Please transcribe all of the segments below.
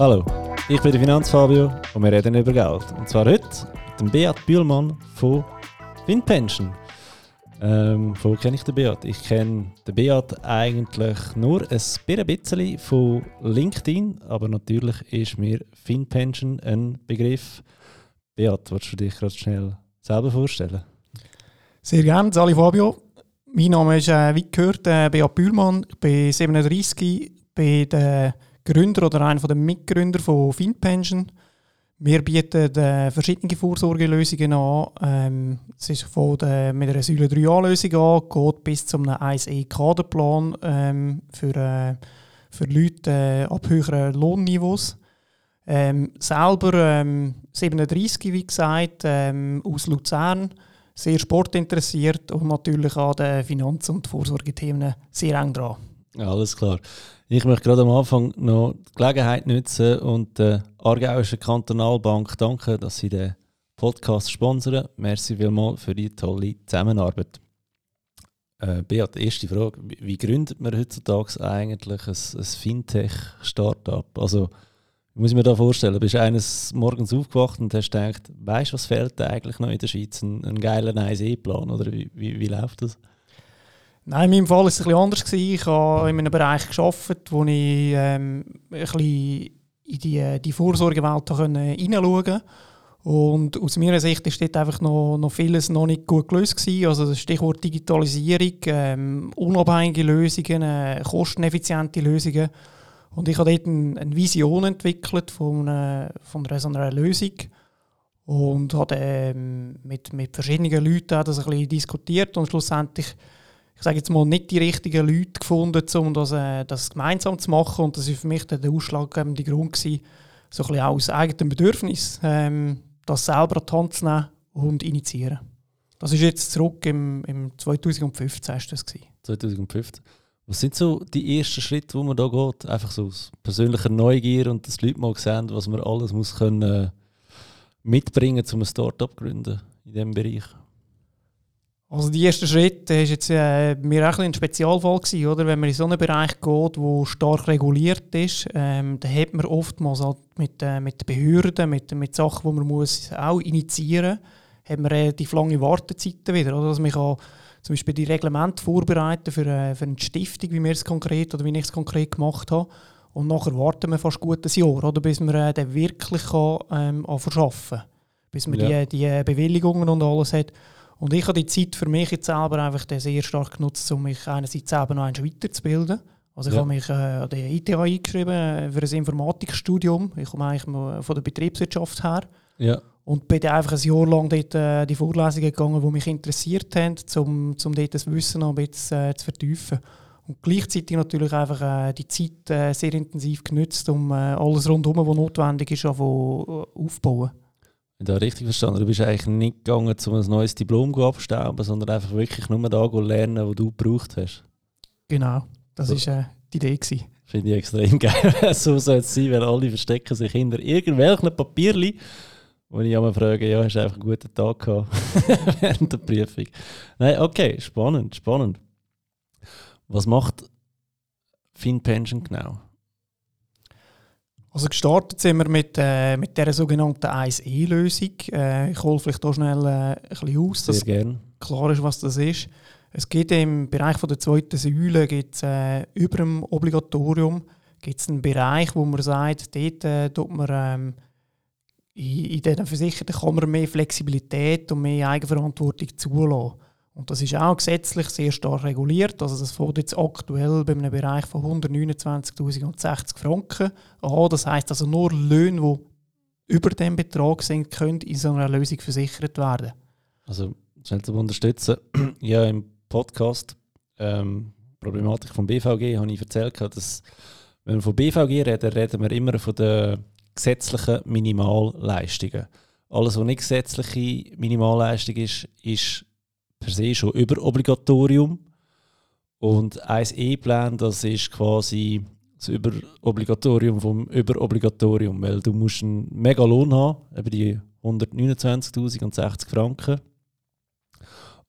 Hallo, ich bin der Finanzfabio und wir reden über Geld. Und zwar heute mit dem Beat Bühlmann von FinPension. Ähm, wo kenne ich den Beat? Ich kenne den Beat eigentlich nur ein bisschen von LinkedIn, aber natürlich ist mir FinPension ein Begriff. Beat, willst du dich gerade schnell selber vorstellen? Sehr gerne, Sali Fabio. Mein Name ist, äh, wie gehört, äh, Beat Bühlmann. Ich bin 37, bin der Gründer oder einer der Mitgründer von FinPension. Wir bieten äh, verschiedene Vorsorgelösungen an. Ähm, es ist von der, mit einer Säule 3a-Lösung an, geht bis zum 1E-Kaderplan ähm, für, äh, für Leute äh, ab höheren Lohnniveaus. Ähm, selber ähm, 37, wie gesagt, ähm, aus Luzern, sehr sportinteressiert und natürlich an den Finanz- und Vorsorgethemen sehr eng dran. Alles klar. Ich möchte gerade am Anfang noch die Gelegenheit nutzen und der Aargauischen Kantonalbank danken, dass sie den Podcast sponsern. Merci vielmals für die tolle Zusammenarbeit. Äh, Beat, erste Frage. Wie gründet man heutzutage eigentlich ein, ein Fintech-Startup? Also, ich muss mir da vorstellen, bist du eines morgens aufgewacht und hast gedacht, weißt du, was fehlt eigentlich noch in der Schweiz? Ein, ein geiler 1E-Plan? Oder wie, wie, wie läuft das? Nein, in meinem Fall war es ein bisschen anders. Ich habe in einem Bereich gearbeitet, wo ich ähm, ein in die, die Vorsorgewelt hineinschauen konnte. Und aus meiner Sicht ist dort einfach noch, noch vieles noch nicht gut gelöst gewesen. Also das Stichwort Digitalisierung, ähm, unabhängige Lösungen, äh, kosteneffiziente Lösungen. Und ich habe dort eine, eine Vision entwickelt von einer, von einer, so einer Lösung und habe ähm, mit, mit verschiedenen Leuten das ein bisschen diskutiert und schlussendlich ich sage jetzt mal, nicht die richtigen Leute gefunden, um das, äh, das gemeinsam zu machen. Und das war für mich der ausschlaggebende Grund, gewesen, so ein bisschen aus eigenem Bedürfnis, ähm, das selber an die Hand zu nehmen und initiieren. Das ist jetzt zurück im, im 2015 ist das gewesen. 2015. Was sind so die ersten Schritte, wo man da geht? Einfach so aus persönlicher Neugier und dass die Leute mal sehen, was man alles muss können, äh, mitbringen um ein Startup zu gründen in diesem Bereich? Also die erste Schritt war jetzt äh, mir auch ein, Spezialfall gewesen, oder? Wenn man in so einen Bereich geht, wo stark reguliert ist, ähm, dann hat man oftmals halt mit, äh, mit Behörden, mit, mit Sachen, die man muss auch initiieren muss, hat man relativ lange Wartezeiten wieder. Oder? Also man kann zum Beispiel die Reglemente vorbereiten für, äh, für eine Stiftung, wie wir es konkret oder wie ich es konkret gemacht habe. Und nachher warten wir fast gut ein Jahr, oder? bis man äh, den wirklich kann, ähm, verschaffen Bis man ja. die, die Bewilligungen und alles hat. Und ich habe die Zeit für mich jetzt selber einfach sehr stark genutzt, um mich einerseits selber noch weiterzubilden. Also ich ja. habe mich äh, an der ITH eingeschrieben äh, für ein Informatikstudium. Ich komme eigentlich von der Betriebswirtschaft her. Ja. Und bin einfach ein Jahr lang dort äh, die Vorlesungen gegangen, die mich interessiert haben, um, um dort das Wissen noch ein bisschen äh, zu vertiefen. Und gleichzeitig natürlich einfach äh, die Zeit äh, sehr intensiv genutzt, um äh, alles rundherum, was notwendig ist, aufzubauen. Ich habe richtig verstanden. Du bist eigentlich nicht gegangen, um ein neues Diplom abzustauben, sondern einfach wirklich nur da lernen, was du gebraucht hast. Genau, das war äh, die Idee. Gewesen. Finde ich extrem geil. so soll es sein, weil alle verstecken sich hinter irgendwelchen Papierli. wo ich einmal frage, ja, hast du einfach einen guten Tag gehabt während der Prüfung? Nein, okay, spannend, spannend. Was macht FinPension genau? Also gestartet sind wir mit, äh, mit dieser sogenannten 1E-Lösung. Äh, ich hole vielleicht hier schnell äh, ein bisschen aus, dass klar ist, was das ist. Es gibt im Bereich von der zweiten Säule gibt's, äh, über dem Obligatorium gibt's einen Bereich, wo man sagt, dort äh, tut man ähm, in, in diesen Versicherten kann man mehr Flexibilität und mehr Eigenverantwortung zulassen. Und das ist auch gesetzlich sehr stark reguliert. Also das fängt jetzt aktuell bei einem Bereich von 129.060 Franken an. Das heißt also nur Löhne, die über dem Betrag sind, können in so einer Lösung versichert werden. Also schnell zu unterstützen. ja, im Podcast ähm, Problematik vom BVG habe ich erzählt, dass wenn wir von BVG reden, reden wir immer von den gesetzlichen Minimalleistungen. Alles, was nicht gesetzliche Minimalleistung ist, ist per se schon über Obligatorium. Und 1E-Plan, das ist quasi das Überobligatorium vom Überobligatorium, weil du musst einen mega Lohn haben, eben die 129.060 Franken.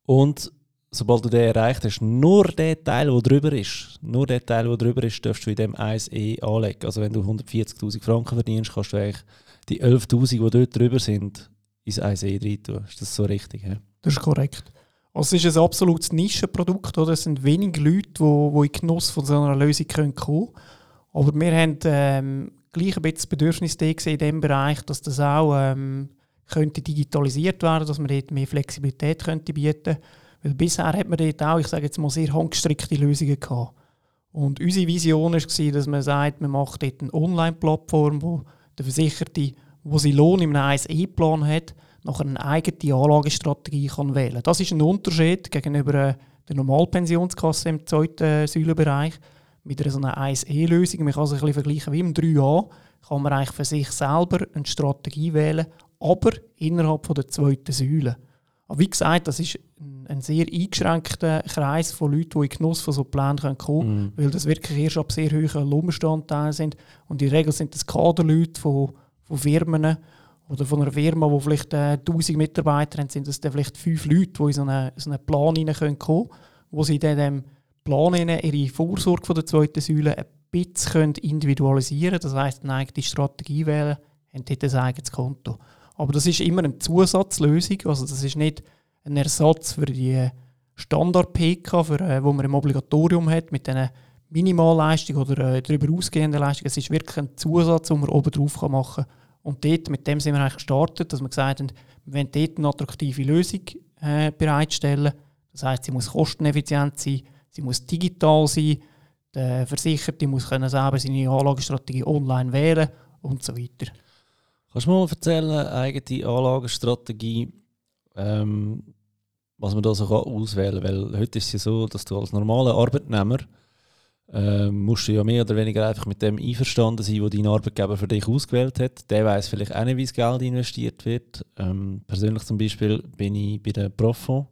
Und sobald du den erreicht hast, nur der Teil, der drüber ist, nur der Teil, der drüber ist, darfst du in dem 1E anlegen. Also wenn du 140'000 Franken verdienst, kannst du eigentlich die 11'000, die dort drüber sind, ins 1E rein tun. Ist das so richtig? Ja? Das ist korrekt. Es ist ein absolutes Nischenprodukt. Oder? Es sind wenige Leute, die, in Genuss von so einer Lösung kommen können. Aber wir haben ähm, gleich ein bisschen das Bedürfnis in diesem Bereich, dass das auch ähm, könnte digitalisiert werden, dass man dort mehr Flexibilität könnte bieten Weil bisher hat man dort auch, ich sage jetzt mal, sehr handgestrickte Lösungen gehabt. Und unsere Vision war, dass man sagt, man macht dort eine Online-Plattform, wo der Versicherte, wo sie Lohn im 1E-Plan hat, nachher eine eigene Anlagestrategie kann wählen kann. Das ist ein Unterschied gegenüber äh, der Normalpensionskasse im zweiten Säulenbereich. Mit einer so einer 1E-Lösung, man kann sich ein bisschen vergleichen wie im 3A, kann man eigentlich für sich selber eine Strategie wählen, aber innerhalb von der zweiten Säule. Aber wie gesagt, das ist ein sehr eingeschränkter Kreis von Leuten, die in Genuss von so Plänen kommen können, mm. weil das wirklich erst ab sehr hohen Lohnbestandteilen sind. Und in der Regel sind das Kaderleute von, von Firmen oder von einer Firma, die vielleicht äh, 1000 Mitarbeiter haben, sind das dann vielleicht fünf Leute, die in so einen, so einen Plan hineinkommen können, wo sie dann dem Plan ihre Vorsorge von der zweiten Säule ein bisschen individualisieren können. Das heisst, eine eigene Strategie wählen, haben dort ein eigenes Konto. Aber das ist immer eine Zusatzlösung, also das ist nicht ein Ersatz für die Standard-PK, für, äh, wo man im Obligatorium hat, mit diesen Minimalleistung oder äh, darüber ausgehenden Leistung. Es ist wirklich ein Zusatz, den man oben drauf machen kann und dort, mit dem sind wir eigentlich gestartet, dass wir gesagt haben, wir wollen dort eine attraktive Lösung äh, bereitstellen. Das heißt, sie muss kosteneffizient sein, sie muss digital sein, der Versicherte muss können selber seine Anlagestrategie online wählen und so weiter. Kannst du mal erzählen, eigene Anlagestrategie, ähm, was man da so auswählen kann? Weil heute ist es ja so, dass du als normaler Arbeitnehmer ähm, musst du ja mehr oder weniger einfach mit dem einverstanden sein, was dein Arbeitgeber für dich ausgewählt hat. Der weiß vielleicht auch nicht, wie das Geld investiert wird. Ähm, persönlich zum Beispiel bin ich bei der Profond.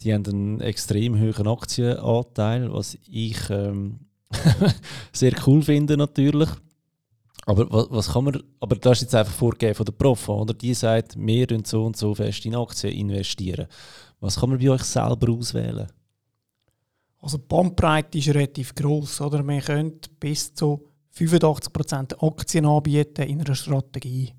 Die haben einen extrem hohen Aktienanteil, was ich ähm, sehr cool finde natürlich. Aber was, was, kann man, aber das ist jetzt einfach vorgegeben von der Profond, oder? Die sagt, wir so und so fest in Aktien investieren. Was kann man bei euch selber auswählen? Also die Bandbreite ist relativ groß. Oder? Man könnte bis zu 85% Aktien anbieten in einer Strategie.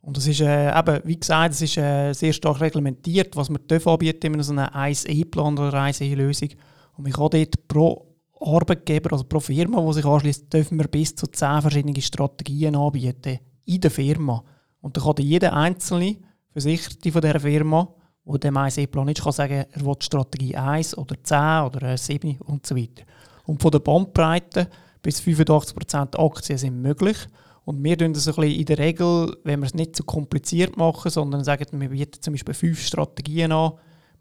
Und das ist äh, eben, wie gesagt, es ist äh, sehr stark reglementiert, was man anbieten in so einem 1E-Plan oder 1E-Lösung. Und man kann dort pro Arbeitgeber, also pro Firma, die sich anschließt, dürfen wir bis zu 10 verschiedene Strategien anbieten in der Firma. Und dann kann jeder einzelne Versicherte von dieser Firma wo der MySE-Plan nicht kann sagen er will Strategie 1 oder 10 oder 7 und so weiter. Und von der Bandbreite bis 85% Aktien sind möglich. Und wir tun das ein bisschen in der Regel, wenn wir es nicht zu kompliziert machen, sondern sagen, wir bieten zum Beispiel fünf Strategien an,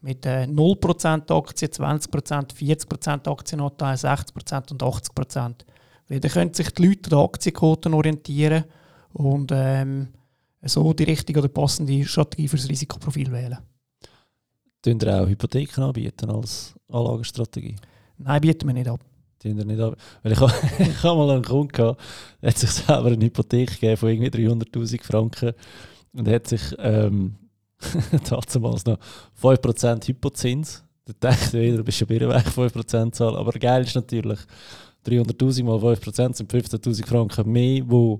mit äh, 0% Aktien, 20%, 40% Aktienanteil, 60% und 80%. Weil dann können sich die Leute an den Aktienquoten orientieren und ähm, so die richtige oder passende Strategie für das Risikoprofil wählen. Tun ihr auch Hypotheken anbieten als Anlagestrategie? Nein, bieten wir nicht ab. Tun ihr nicht ab? Weil ich habe ich mal einen Kunden gehabt, der hat sich selber eine Hypothek gegeben von irgendwie 300'000 Franken und hat sich ähm, damals noch 5% Hypozins. Da dachte ich wieder, du bist schon wieder weg, 5% zahlen. Aber geil ist natürlich, 300'000 mal 5% sind 15'000 Franken mehr, die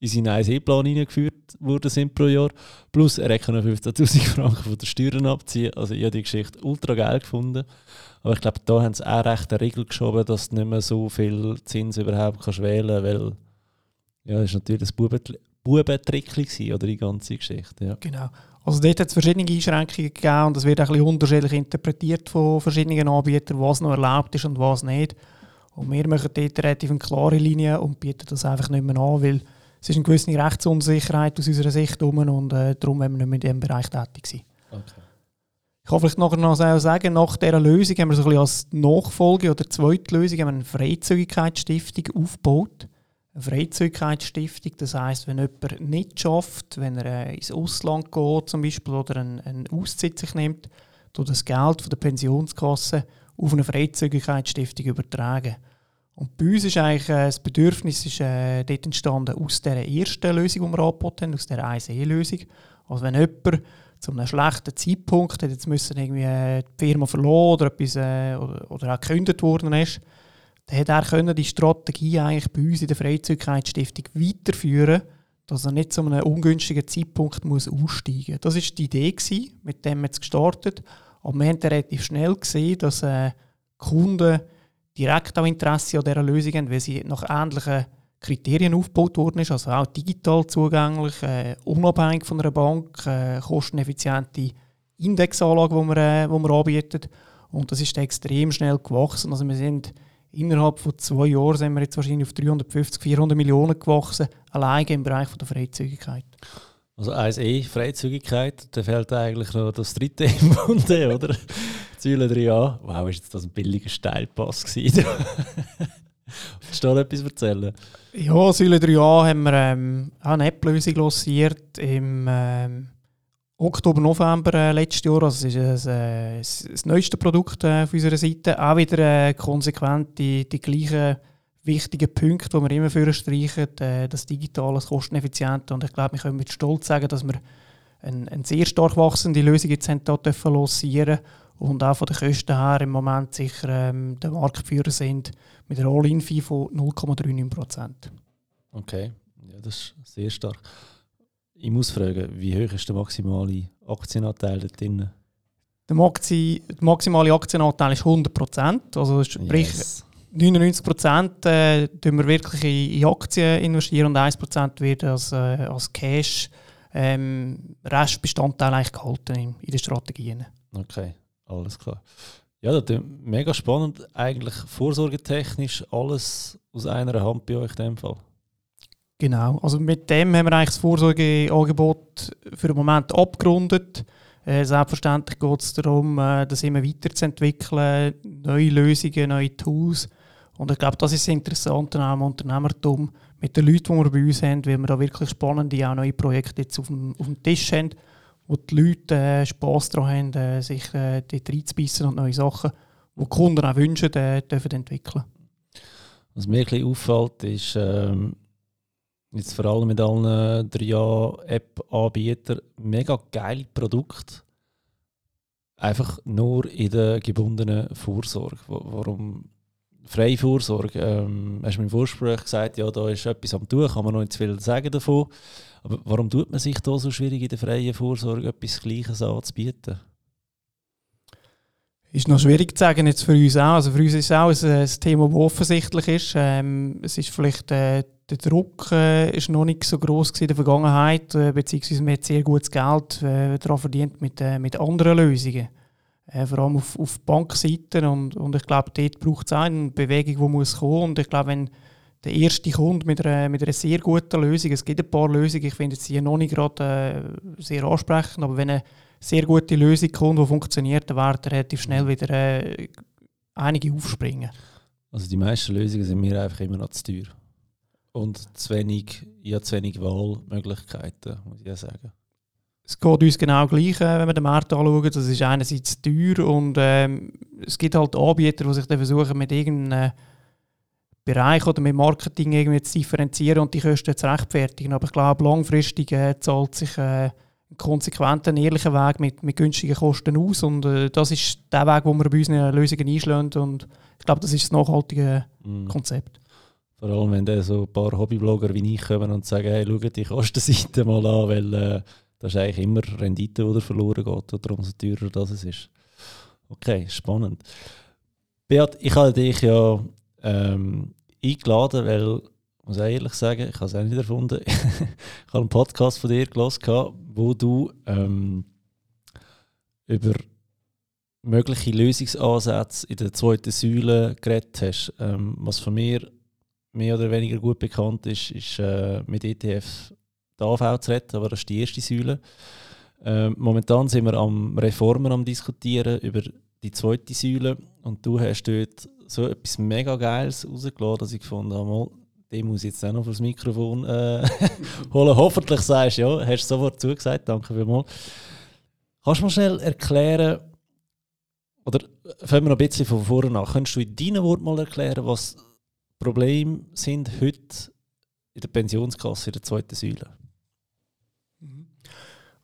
in seinen 1E-Plan eingeführt worden sind pro Jahr. Plus er konnte 15'000 Franken von den Steuern abziehen. Also ich habe die Geschichte ultra geil gefunden. Aber ich glaube, da haben sie auch recht eine Regel geschoben, dass du nicht mehr so viel Zins überhaupt kannst wählen weil ja, das war natürlich ein Bubentrickli oder die ganze Geschichte. Ja. Genau. Also dort hat es verschiedene Einschränkungen gegeben und es wird ein bisschen unterschiedlich interpretiert von verschiedenen Anbietern, was noch erlaubt ist und was nicht. Und wir machen dort relativ eine klare Linie und bieten das einfach nicht mehr an, weil es ist eine gewisse Rechtsunsicherheit aus unserer Sicht um und äh, darum wollen wir nicht mehr in diesem Bereich tätig sein. Okay. Ich kann vielleicht nachher noch sagen, nach dieser Lösung haben wir so ein bisschen als Nachfolge oder zweite Lösung haben wir eine Freizügigkeitsstiftung aufgebaut. Eine Freizügigkeitsstiftung, das heisst, wenn jemand nicht schafft, wenn er äh, ins Ausland geht zum Beispiel oder einen, einen Auszeit sich nimmt, tut das Geld von der Pensionskasse auf eine Freizügigkeitsstiftung übertragen. Und bei uns ist eigentlich äh, das Bedürfnis ist, äh, dort entstanden aus der ersten Lösung, die wir angeboten haben, aus der 1E-Lösung. Also wenn jemand zu einem schlechten Zeitpunkt hat jetzt müssen irgendwie äh, die Firma verloren oder, etwas, äh, oder, oder auch gekündigt worden ist, dann hat er können die Strategie eigentlich bei uns in der Freizügigkeitsstiftung weiterführen, dass er nicht zu einem ungünstigen Zeitpunkt muss aussteigen muss. Das war die Idee, gewesen, mit der wir jetzt gestartet Aber wir haben relativ schnell gesehen, dass äh, Kunden direkt auch Interesse an dieser Lösung haben, weil sie nach ähnlichen Kriterien aufgebaut worden ist, also auch digital zugänglich, äh, unabhängig von einer Bank, äh, kosteneffiziente Indexanlage, die wir, äh, wir anbieten. Und das ist extrem schnell gewachsen. Also wir sind innerhalb von zwei Jahren sind wir jetzt wahrscheinlich auf 350, 400 Millionen gewachsen, alleine im Bereich von der Freizügigkeit. Also 1E, Freizügigkeit, da fehlt eigentlich noch das dritte im Bunde, oder? Säule 3a. Wow, ist das ein billiger Steilpass gewesen? Willst du da etwas erzählen? Ja, Säule 3a haben wir ähm, eine App-Lösung lanciert im ähm, Oktober, November äh, letztes Jahr. Also es ist äh, das neueste Produkt äh, auf unserer Seite. Auch wieder äh, konsequent die, die gleichen wichtigen Punkte, die wir immer für streichen. Äh, das Digitale, das Kosteneffiziente. Und ich glaube, wir können mit Stolz sagen, dass wir eine, eine sehr stark wachsende Lösung jetzt haben, dürfen lancieren und auch von den Kosten her im Moment sicher ähm, der Marktführer sind mit einer All-In-Fee von 0,39%. Okay, ja, das ist sehr stark. Ich muss fragen, wie hoch ist der maximale Aktienanteil da drin? Der, Maxi, der maximale Aktienanteil ist 100%, also sprich yes. 99% äh, wir wirklich in, in, Aktien investieren und 1% wird als, äh, als Cash ähm, Restbestandteil eigentlich gehalten in, in den Strategien. Okay, alles klar. Ja, das ist mega spannend. Eigentlich vorsorgetechnisch alles aus einer Hand bei euch in dem Fall. Genau, also mit dem haben wir eigentlich das Vorsorgeangebot für den Moment abgerundet. Äh, selbstverständlich geht es darum, äh, das immer weiterzuentwickeln, neue Lösungen, neue Tools. Und ich glaube, das ist das Interessante am Unternehmertum mit den Leuten, die wir bei uns haben, weil wir da wirklich spannende, auch neue Projekte jetzt auf dem, auf dem Tisch haben wo die Leute äh, Spass daran haben, äh, sich äh, dort reinzubeissen und neue Sachen, die die Kunden auch wünschen, äh, dürfen entwickeln. Was mir ein bisschen auffällt, ist, ähm, jetzt vor allem mit allen 3A-App-Anbietern, mega geile Produkte. Einfach nur in der gebundenen Vorsorge. Warum freie Vorsorge? Ähm, hast du im Vorsprung gesagt, ja, da ist etwas am Tun, kann man noch nicht zu viel sagen davon. Aber warum tut man sich da so schwierig in der freien Vorsorge etwas Gleiches anzubieten? Ist noch schwierig zu sagen, jetzt für uns auch. Also für uns ist es auch ein, ein Thema, das offensichtlich ist. Ähm, es ist vielleicht, äh, der Druck äh, ist noch nicht so groß in der Vergangenheit, äh, beziehungsweise man hat sehr gutes Geld äh, daran verdient mit, äh, mit anderen Lösungen. Äh, vor allem auf, auf Bankseiten und, und ich glaube, dort braucht es eine Bewegung, die muss kommen und ich glaube, wenn der erste kommt mit einer, mit einer sehr guten Lösung. Es gibt ein paar Lösungen, ich finde sie noch nicht gerade äh, sehr ansprechend, aber wenn eine sehr gute Lösung kommt, die funktioniert, dann werden relativ schnell wieder äh, einige aufspringen. Also die meisten Lösungen sind mir einfach immer noch zu teuer. Und zu wenig, ja, zu wenig Wahlmöglichkeiten, muss ich ja sagen. Es geht uns genau gleich, äh, wenn wir den Markt anschauen. Das ist einerseits teuer und ähm, es gibt halt Anbieter, die sich dann versuchen, mit irgendeinem Bereich oder mit Marketing irgendwie zu differenzieren und die Kosten zu rechtfertigen. Aber ich glaube, langfristig äh, zahlt sich äh, ein konsequenter, ehrlicher Weg mit, mit günstigen Kosten aus. Und äh, das ist der Weg, wo wir bei unseren Lösungen einschlagen. Und ich glaube, das ist das nachhaltige mm. Konzept. Vor allem, wenn dann so ein paar Hobbyblogger wie ich kommen und sagen, hey, schau die Kostenseite mal an, weil äh, das ist eigentlich immer Rendite, die verloren geht oder umso teurer das ist. Okay, spannend. Beat, ich habe dich ja ähm, eingeladen, weil, ich muss ehrlich sagen, ich habe es auch nicht erfunden. ich habe einen Podcast von dir gelesen, wo du ähm, über mögliche Lösungsansätze in der zweiten Säule geredet hast. Ähm, was von mir mehr oder weniger gut bekannt ist, ist äh, mit ETF die AV zu retten, aber das ist die erste Säule. Ähm, momentan sind wir am Reformen am diskutieren über die zweite Säule und du hast dort so etwas mega Geiles rausgelassen, dass ich gefunden habe, mal, den muss ich jetzt auch noch fürs Mikrofon äh, holen. Hoffentlich sagst du ja, hast du sofort zugesagt, danke vielmals. Kannst du mir schnell erklären, oder fangen wir noch ein bisschen von vorne an, könntest du in deinen Worten mal erklären, was Probleme sind heute in der Pensionskasse in der zweiten Säule?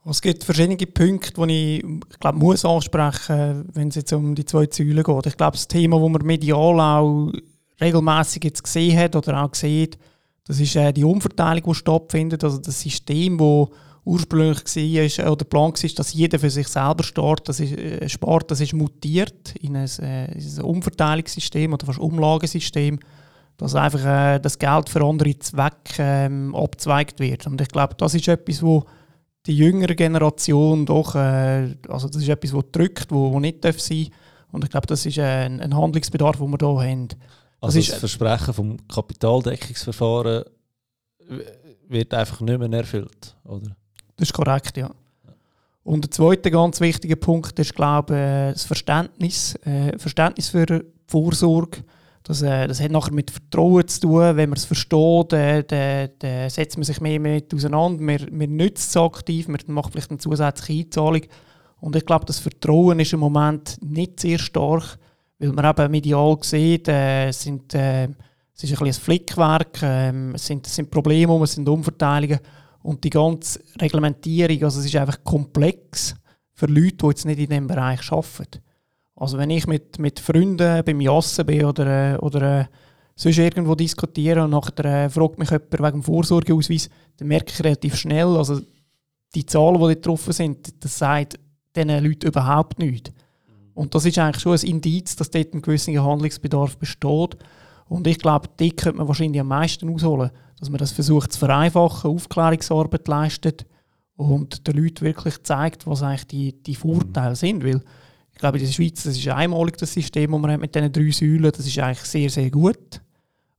Es gibt verschiedene Punkte, die ich, glaube, muss ansprechen, wenn es jetzt um die zwei Säulen geht. Ich glaube, das Thema, das man medial auch regelmäßig jetzt gesehen hat oder auch sieht, das ist äh, die Umverteilung, die stattfindet. Also das System, das ursprünglich war oder geplant war, dass jeder für sich selber spart, das ist, äh, spart, das ist mutiert in ein, äh, in ein Umverteilungssystem oder fast Umlagesystem, dass einfach äh, das Geld für andere Zwecke ähm, abzweigt wird. Und ich glaube, das ist etwas, wo die jüngere Generation doch, äh, also das ist etwas, was drückt, wo, wo nicht darf sein Und ich glaube, das ist äh, ein, ein Handlungsbedarf, den wir hier haben. Also das, das Versprechen vom Kapitaldeckungsverfahren wird einfach nicht mehr erfüllt, oder? Das ist korrekt, ja. Und der zweite ganz wichtige Punkt ist, glaube ich, äh, das Verständnis. Äh, Verständnis für Vorsorge. Das, äh, das hat nachher mit Vertrauen zu tun. Wenn man es versteht, dann, dann, dann setzt man sich mehr mit auseinander. Man, man nützt es aktiv, man macht vielleicht eine zusätzliche Einzahlung. Und ich glaube, das Vertrauen ist im Moment nicht sehr stark, weil man eben medial sieht, äh, sind, äh, es ist ein, ein Flickwerk, äh, es, sind, es sind Probleme, es sind Umverteilungen. Und die ganze Reglementierung, also es ist einfach komplex für Leute, die jetzt nicht in diesem Bereich arbeiten. Also wenn ich mit, mit Freunden beim Jassen bin oder, äh, oder äh, sonst irgendwo diskutiere und nachher äh, fragt mich jemand wegen dem Vorsorgeausweis, dann merke ich relativ schnell, also die Zahlen, die dort drauf sind, das sagt diesen Leuten überhaupt nichts. Und das ist eigentlich schon ein Indiz, dass dort ein gewisser Handlungsbedarf besteht. Und ich glaube, dort könnte man wahrscheinlich am meisten ausholen dass man das versucht zu vereinfachen, Aufklärungsarbeit leistet und den Leuten wirklich zeigt, was eigentlich die, die Vorteile sind. Weil ich glaube, in der Schweiz das ist einmalig das System, das man mit diesen drei Säulen. Das ist eigentlich sehr, sehr gut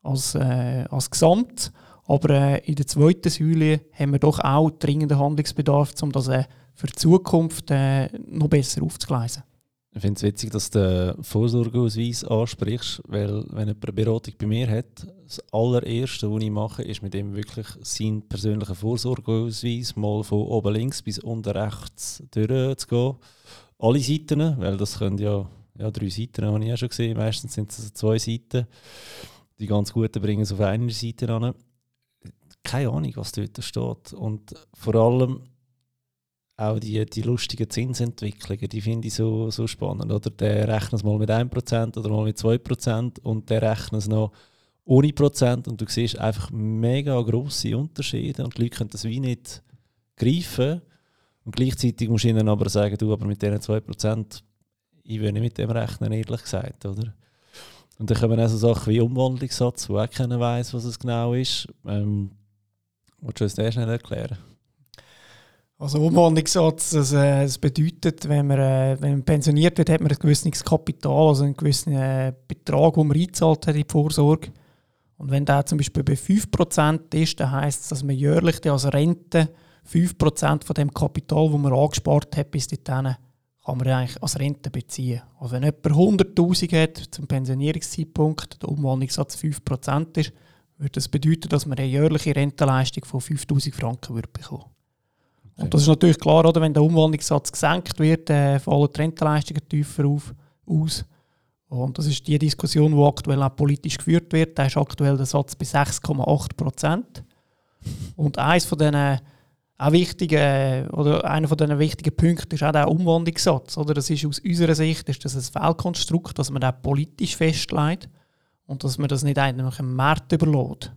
als, äh, als Gesamt. Aber äh, in der zweiten Säule haben wir doch auch dringenden Handlungsbedarf, um das äh, für die Zukunft äh, noch besser aufzugleisen. Ich finde es witzig, dass du den Vorsorgeausweis ansprichst, weil wenn jemand eine Beratung bei mir hat, das allererste, was ich mache, ist mit ihm wirklich seinen persönlichen Vorsorgeausweis mal von oben links bis unten rechts durchzugehen. Alle Seiten, weil das können ja, ja drei Seiten, habe ich ja schon gesehen, meistens sind es also zwei Seiten. Die ganz guten bringen es auf einer Seite an. Keine Ahnung, was dort steht. Und vor allem auch die, die lustigen Zinsentwicklungen, die finde ich so, so spannend. Oder der rechnet es mal mit 1% oder mal mit 2% und der rechnet es noch ohne Prozent und du siehst einfach mega grosse Unterschiede und die Leute können das wie nicht greifen. Und gleichzeitig musst du ihnen aber sagen, du, aber mit diesen 2%, ich will nicht mit dem rechnen, ehrlich gesagt, oder? Und dann kommen auch so Sachen wie Umwandlungssatz, wo auch keiner weiß, was es genau ist. Ähm, willst du uns das schnell erklären? Also Umwandlungssatz, das, äh, das bedeutet, wenn man, äh, wenn man pensioniert wird, hat man ein gewisses Kapital, also einen gewissen äh, Betrag, den man einzahlt hat in die Vorsorge. Und wenn der zum Beispiel bei 5% ist, dann heisst es, dass man jährlich als Rente 5% von dem Kapital, das man angespart hat, bis dahin, kann man eigentlich als Rente beziehen. Also wenn jemand 100'000 hat zum Pensionierungszeitpunkt, der Umwandlungssatz 5% ist, würde das bedeuten, dass man eine jährliche Rentenleistung von 5'000 Franken würde bekommen und das ist natürlich klar, oder? wenn der Umwandlungssatz gesenkt wird, äh, fallen die Rentenleistungen tiefer auf, aus. Und das ist die Diskussion, die aktuell auch politisch geführt wird. Da ist aktuell der Satz bei 6,8 Prozent. Und eins von diesen auch wichtigen, oder einer von diesen wichtigen Punkten ist auch der Umwandlungssatz. Oder? Das ist aus unserer Sicht ist das ein Fehlkonstrukt, dass man das politisch festlegt und dass man das nicht einfach dem Markt überlässt.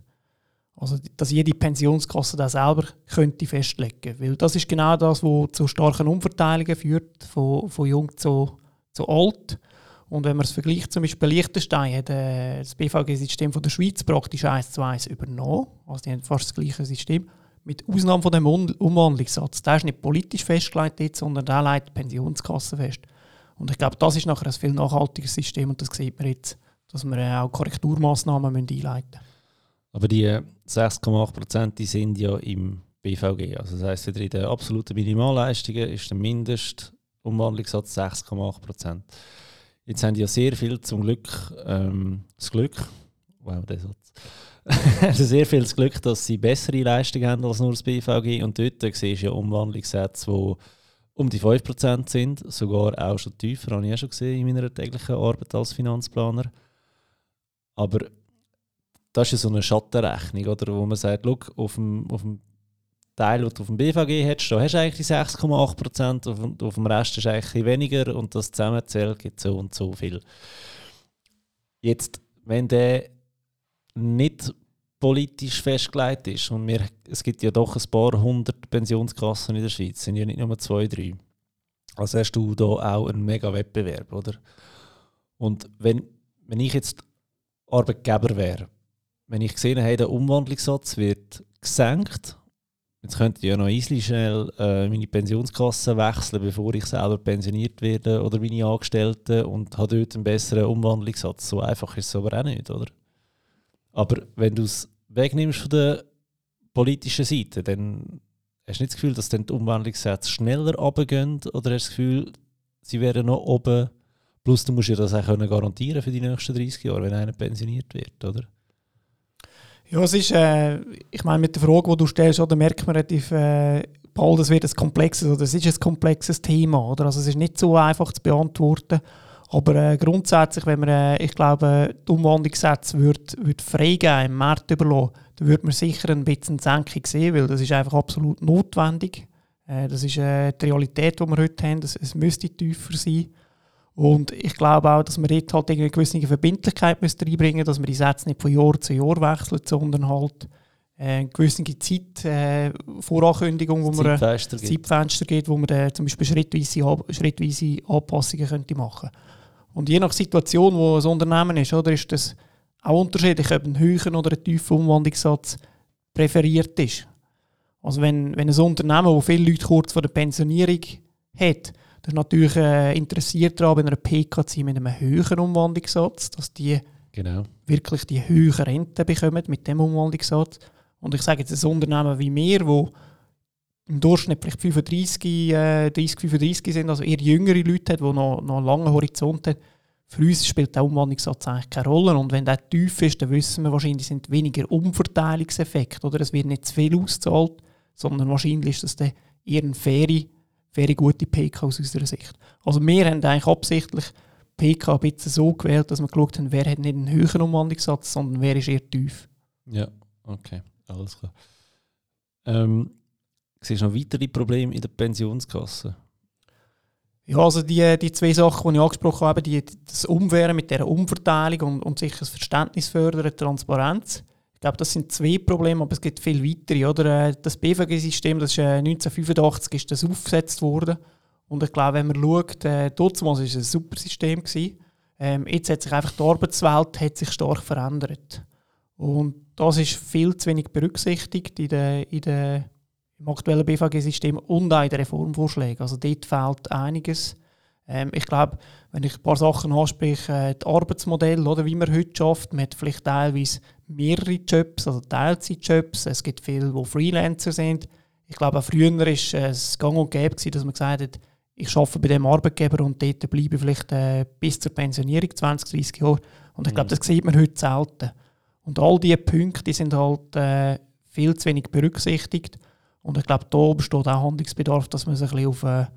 Also, dass jede Pensionskasse das selber könnte festlegen Weil das ist genau das, was zu starken Umverteilungen führt, von, von jung zu, zu alt. Und wenn man es vergleicht, zum Beispiel Liechtenstein hat äh, das BVG-System von der Schweiz praktisch eins zu eins übernommen. Also die haben fast das gleiche System. Mit Ausnahme von dem Umwandlungssatz. Der ist nicht politisch festgelegt, sondern der leitet die Pensionskasse fest. Und ich glaube, das ist nachher ein viel nachhaltigeres System und das sieht man jetzt, dass wir äh, auch Korrekturmaßnahmen einleiten müssen. Aber die 6,8 die sind ja im BVG. Also das heisst, in den absoluten Minimalleistungen ist der Mindestumwandlungssatz 6,8% Jetzt haben die ja sehr viel zum Glück ähm, das Glück, wow, der Satz, also sehr viel das Glück, dass sie bessere Leistungen haben als nur das BVG. Und dort siehst du ja Umwandlungssätze, die um die 5% sind, sogar auch schon tiefer, habe ich auch schon gesehen in meiner täglichen Arbeit als Finanzplaner. Aber das ist ja so eine Schattenrechnung, oder, wo man sagt, look, auf dem, auf dem Teil, den du auf dem BVG hättest, da hast du eigentlich die 6,8 Prozent, auf, auf, dem Rest ist eigentlich weniger und das zusammenzählt gibt so und so viel. Jetzt, wenn der nicht politisch festgelegt ist und wir, es gibt ja doch ein paar hundert Pensionskassen in der Schweiz, es sind ja nicht nur zwei, drei. Also hast du da auch einen mega Wettbewerb, oder? Und wenn, wenn ich jetzt Arbeitgeber wäre, wenn ich gesehen habe, der Umwandlungssatz wird gesenkt, jetzt könnte ich ja noch easy schnell äh, meine Pensionskasse wechseln, bevor ich selber pensioniert werde oder meine Angestellten und habe dort einen besseren Umwandlungssatz. So einfach ist es aber auch nicht, oder? Aber wenn du es wegnimmst von der politischen Seite, dann hast du nicht das Gefühl, dass dann die Umwandlungssätze schneller runtergehen oder hast du das Gefühl, sie wären noch oben Plus du musst ja das auch garantieren für die nächsten 30 Jahre, wenn einer pensioniert wird, oder? Ja, es ist, äh, ich meine, mit der Frage, die du stellst, oder merkt man relativ äh, bald, das wird ein komplexes, oder es ist ein komplexes Thema, oder? Also es ist nicht so einfach zu beantworten. Aber äh, grundsätzlich, wenn man, äh, ich glaube, die Umwandlungssätze wird, wird freigeben, im Markt überlassen, dann würde man sicher ein bisschen Senkung sehen, weil das ist einfach absolut notwendig. Äh, das ist äh, die Realität, die wir heute haben. Es, es müsste tiefer sein. Und ich glaube auch, dass man dort halt eine gewisse Verbindlichkeit müsste reinbringen dass man die Sätze nicht von Jahr zu Jahr wechselt, sondern halt äh, eine gewisse Zeit, äh, Vorankündigung, wo man Zeitfenster, Zeitfenster gibt, wo man äh, zum Beispiel schrittweise, schrittweise Anpassungen könnte machen Und je nach Situation, wo ein Unternehmen ist, oder, ist das auch unterschiedlich, ob ein höheren oder ein tiefer Umwandlungssatz präferiert ist. Also wenn, wenn ein Unternehmen, wo viele Leute kurz vor der Pensionierung hat, das ist natürlich äh, interessiert daran, bei einer PKC mit einem höheren Umwandlungssatz, dass die genau. wirklich die höhere Rente bekommen mit dem Umwandlungssatz. Und ich sage jetzt ein Unternehmen wie mir, wo im Durchschnitt vielleicht 35, äh, 30, 35 sind, also eher jüngere Leute hat, die noch, noch einen langen Horizont haben, für uns spielt der Umwandlungssatz eigentlich keine Rolle. Und wenn der tief ist, dann wissen wir wahrscheinlich, sind weniger Umverteilungseffekte. Oder? Es wird nicht zu viel ausgezahlt, sondern wahrscheinlich ist das dann eher ein faire wäre gute PK aus unserer Sicht. Also wir haben eigentlich absichtlich PK ein bisschen so gewählt, dass wir geschaut haben, wer hat nicht einen höheren Umwandlungssatz, sondern wer ist eher tief. Ja, okay, alles klar. Ähm, siehst du noch weitere Probleme in der Pensionskasse? Ja, also die, die zwei Sachen, die ich angesprochen habe, die, das Umwehren mit der Umverteilung und, und sicher das Verständnis fördern, Transparenz. Ich glaube, das sind zwei Probleme, aber es gibt viel weitere. Oder? Äh, das BVG-System, das ist äh, 1985 ist das aufgesetzt worden. Und ich glaube, wenn man schaut, äh, damals war es ein super System. Ähm, jetzt hat sich einfach die Arbeitswelt hat sich stark verändert. Und das ist viel zu wenig berücksichtigt in der, in der, im aktuellen BVG-System und auch in den Reformvorschlägen. Also dort fehlt einiges. Ähm, ich glaube, wenn ich ein paar Sachen anspreche, äh, das Arbeitsmodell, oder, wie man heute schafft, man hat vielleicht teilweise mehrere Jobs, also Teilzeitjobs. Es gibt viele, die Freelancer sind. Ich glaube, auch früher war es gang und gäbe, dass man gesagt hat, ich arbeite bei dem Arbeitgeber und dort bleibe ich vielleicht äh, bis zur Pensionierung, 20, 30 Jahre. Und ich glaube, mhm. das sieht man heute selten. Und all diese Punkte die sind halt äh, viel zu wenig berücksichtigt. Und ich glaube, da besteht auch Handlungsbedarf, dass man sich ein bisschen auf, äh,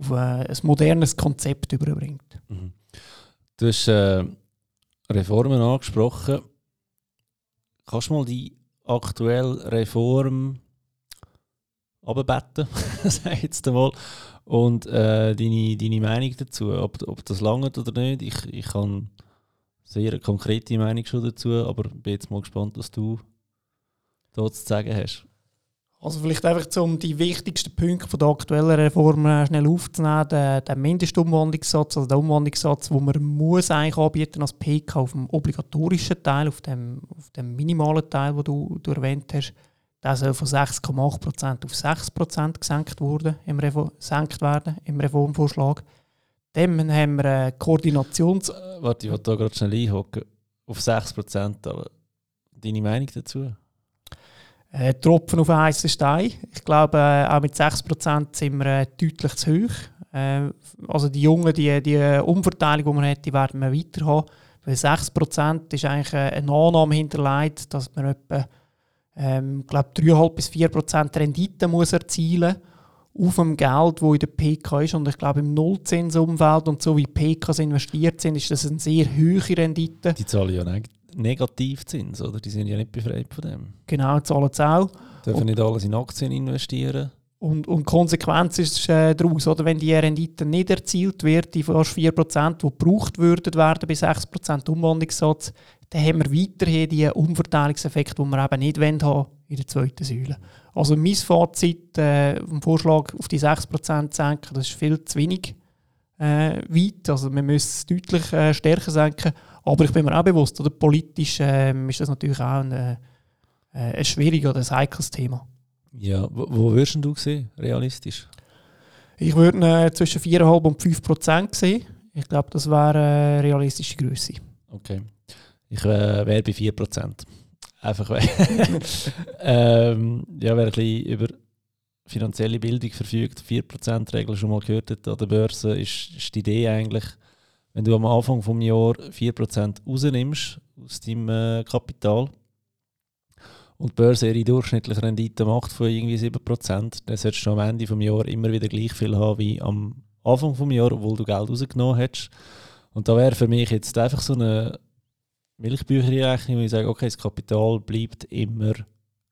auf äh, ein modernes Konzept überbringt. Mhm. Du hast äh, Reformen angesprochen. Kannst du mal die aktuelle Reform abbetten, sag jetzt einmal, und äh, deine, deine Meinung dazu, ob, ob das lange oder nicht. Ich, ich habe sehr konkrete Meinung schon dazu, aber bin jetzt mal gespannt, was du da zu sagen hast. Also vielleicht einfach um die wichtigsten Punkte von der aktuellen Reform äh, schnell aufzunehmen, der, der Mindestumwandlungssatz, also der Umwandlungssatz, den man muss eigentlich anbieten als PK auf dem obligatorischen Teil, auf dem, auf dem minimalen Teil, den du, du erwähnt hast, der soll von 6,8% auf 6% gesenkt, worden, im gesenkt werden im Reformvorschlag. Dann haben wir eine Koordinations... Äh, warte, ich wollte da gerade schnell einhocken. Auf 6%, aber deine Meinung dazu? Äh, Tropfen auf einen heißen Stein. Ich glaube, äh, auch mit 6% sind wir äh, deutlich zu hoch. Also die Jungen, die, die Umverteilung, die man hat, die werden wir weiter haben. Weil 6% ist eigentlich eine Annahme hinterlegt, dass man etwa ähm, glaube 3,5 bis 4% Rendite muss erzielen auf dem Geld, das in der PK ist. Und ich glaube, im Nullzinsumfeld und so wie PKs investiert sind, ist das eine sehr hohe Rendite. Die zahlen ja Negativzins, oder? Die sind ja nicht befreit von dem. Genau, zahlen es auch. Dürfen nicht alles in Aktien investieren. Und, und die Konsequenz ist äh, daraus, oder? wenn die Rendite nicht erzielt wird, die fast 4%, die gebraucht würden werden bei 6% Umwandlungssatz, dann haben wir weiterhin die Umverteilungseffekt, den wir eben nicht haben in der zweiten Säule. Also mein Fazit äh, vom Vorschlag auf die 6% senken, das ist viel zu wenig äh, weit. Also wir müssen es deutlich äh, stärker senken. Aber ich bin mir auch bewusst, oder politisch äh, ist das natürlich auch ein, äh, ein schwieriges oder ein heikles Thema. Ja, wo, wo würdest du sehen, realistisch? Ich würde äh, zwischen 4,5 und 5 Prozent sehen. Ich glaube, das wäre eine realistische Größe. Okay. Ich äh, wäre bei 4 Prozent. Einfach weil. ähm, ja, wer ein bisschen über finanzielle Bildung verfügt, 4%-Regel schon mal gehört hat an der Börse, ist, ist die Idee eigentlich, wenn du am Anfang des Jahres 4% rausnimmst aus deinem äh, Kapital, und die Börse ihre durchschnittliche Rendite macht von irgendwie 7%, dann solltest du am Ende des Jahres immer wieder gleich viel haben wie am Anfang des Jahres, obwohl du Geld rausgenommen hast. Und da wäre für mich jetzt einfach so eine Milchbücherrechnung, wo ich sage, okay, das Kapital bleibt immer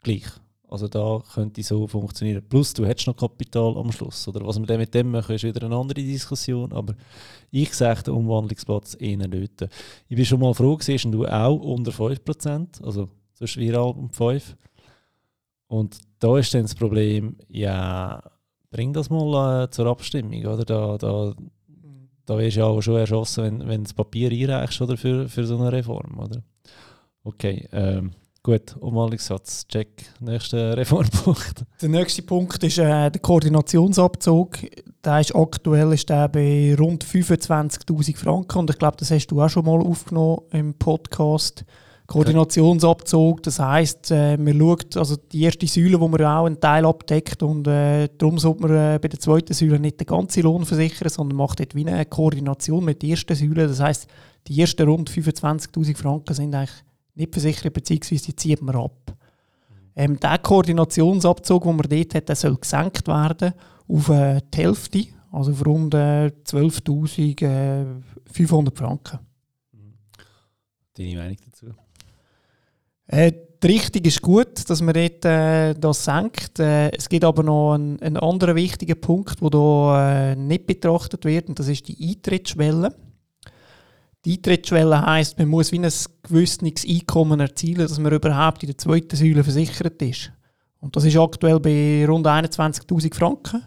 gleich. Also da könnte so funktionieren. Plus du hättest noch Kapital am Schluss. Oder was wir dann mit dem machen, ist wieder eine andere Diskussion. Aber ich sage den Umwandlungsplatz eher nicht. Ich bin schon mal froh, siehst du auch unter 5%, also zwischen 4 und 5. Und da ist dann das Problem, ja, bring das mal äh, zur Abstimmung, oder? Da, da, da wirst du ja auch schon erschossen, wenn, wenn du das Papier einreichst oder, für, für so eine Reform, oder? Okay, ähm, gut, Umwandlungssatz, check. Nächster Reformpunkt. Der nächste Punkt ist äh, der Koordinationsabzug. Der ist aktuell ist der bei rund 25'000 Franken und ich glaube, das hast du auch schon mal aufgenommen im Podcast. Koordinationsabzug. Das heisst, äh, man schaut, also die erste Säule, wo man auch einen Teil abdeckt und äh, darum sollte man äh, bei der zweiten Säule nicht den ganzen Lohn versichern, sondern macht dort wie eine Koordination mit der ersten Säule. Das heisst, die ersten rund 25'000 Franken sind eigentlich nicht versichert, beziehungsweise die zieht man ab. Ähm, der Koordinationsabzug, den man dort hat, der soll gesenkt werden auf äh, die Hälfte, also auf rund äh, 12'500 Franken. Deine Meinung dazu? Äh, die Richtung ist gut, dass man dort, äh, das senkt. Äh, es gibt aber noch einen, einen anderen wichtigen Punkt, der hier äh, nicht betrachtet wird, und das ist die Eintrittsschwelle. Die Eintrittsschwelle heisst, man muss wie ein gewisses Einkommen erzielen, dass man überhaupt in der zweiten Säule versichert ist. Und das ist aktuell bei rund 21'000 Franken.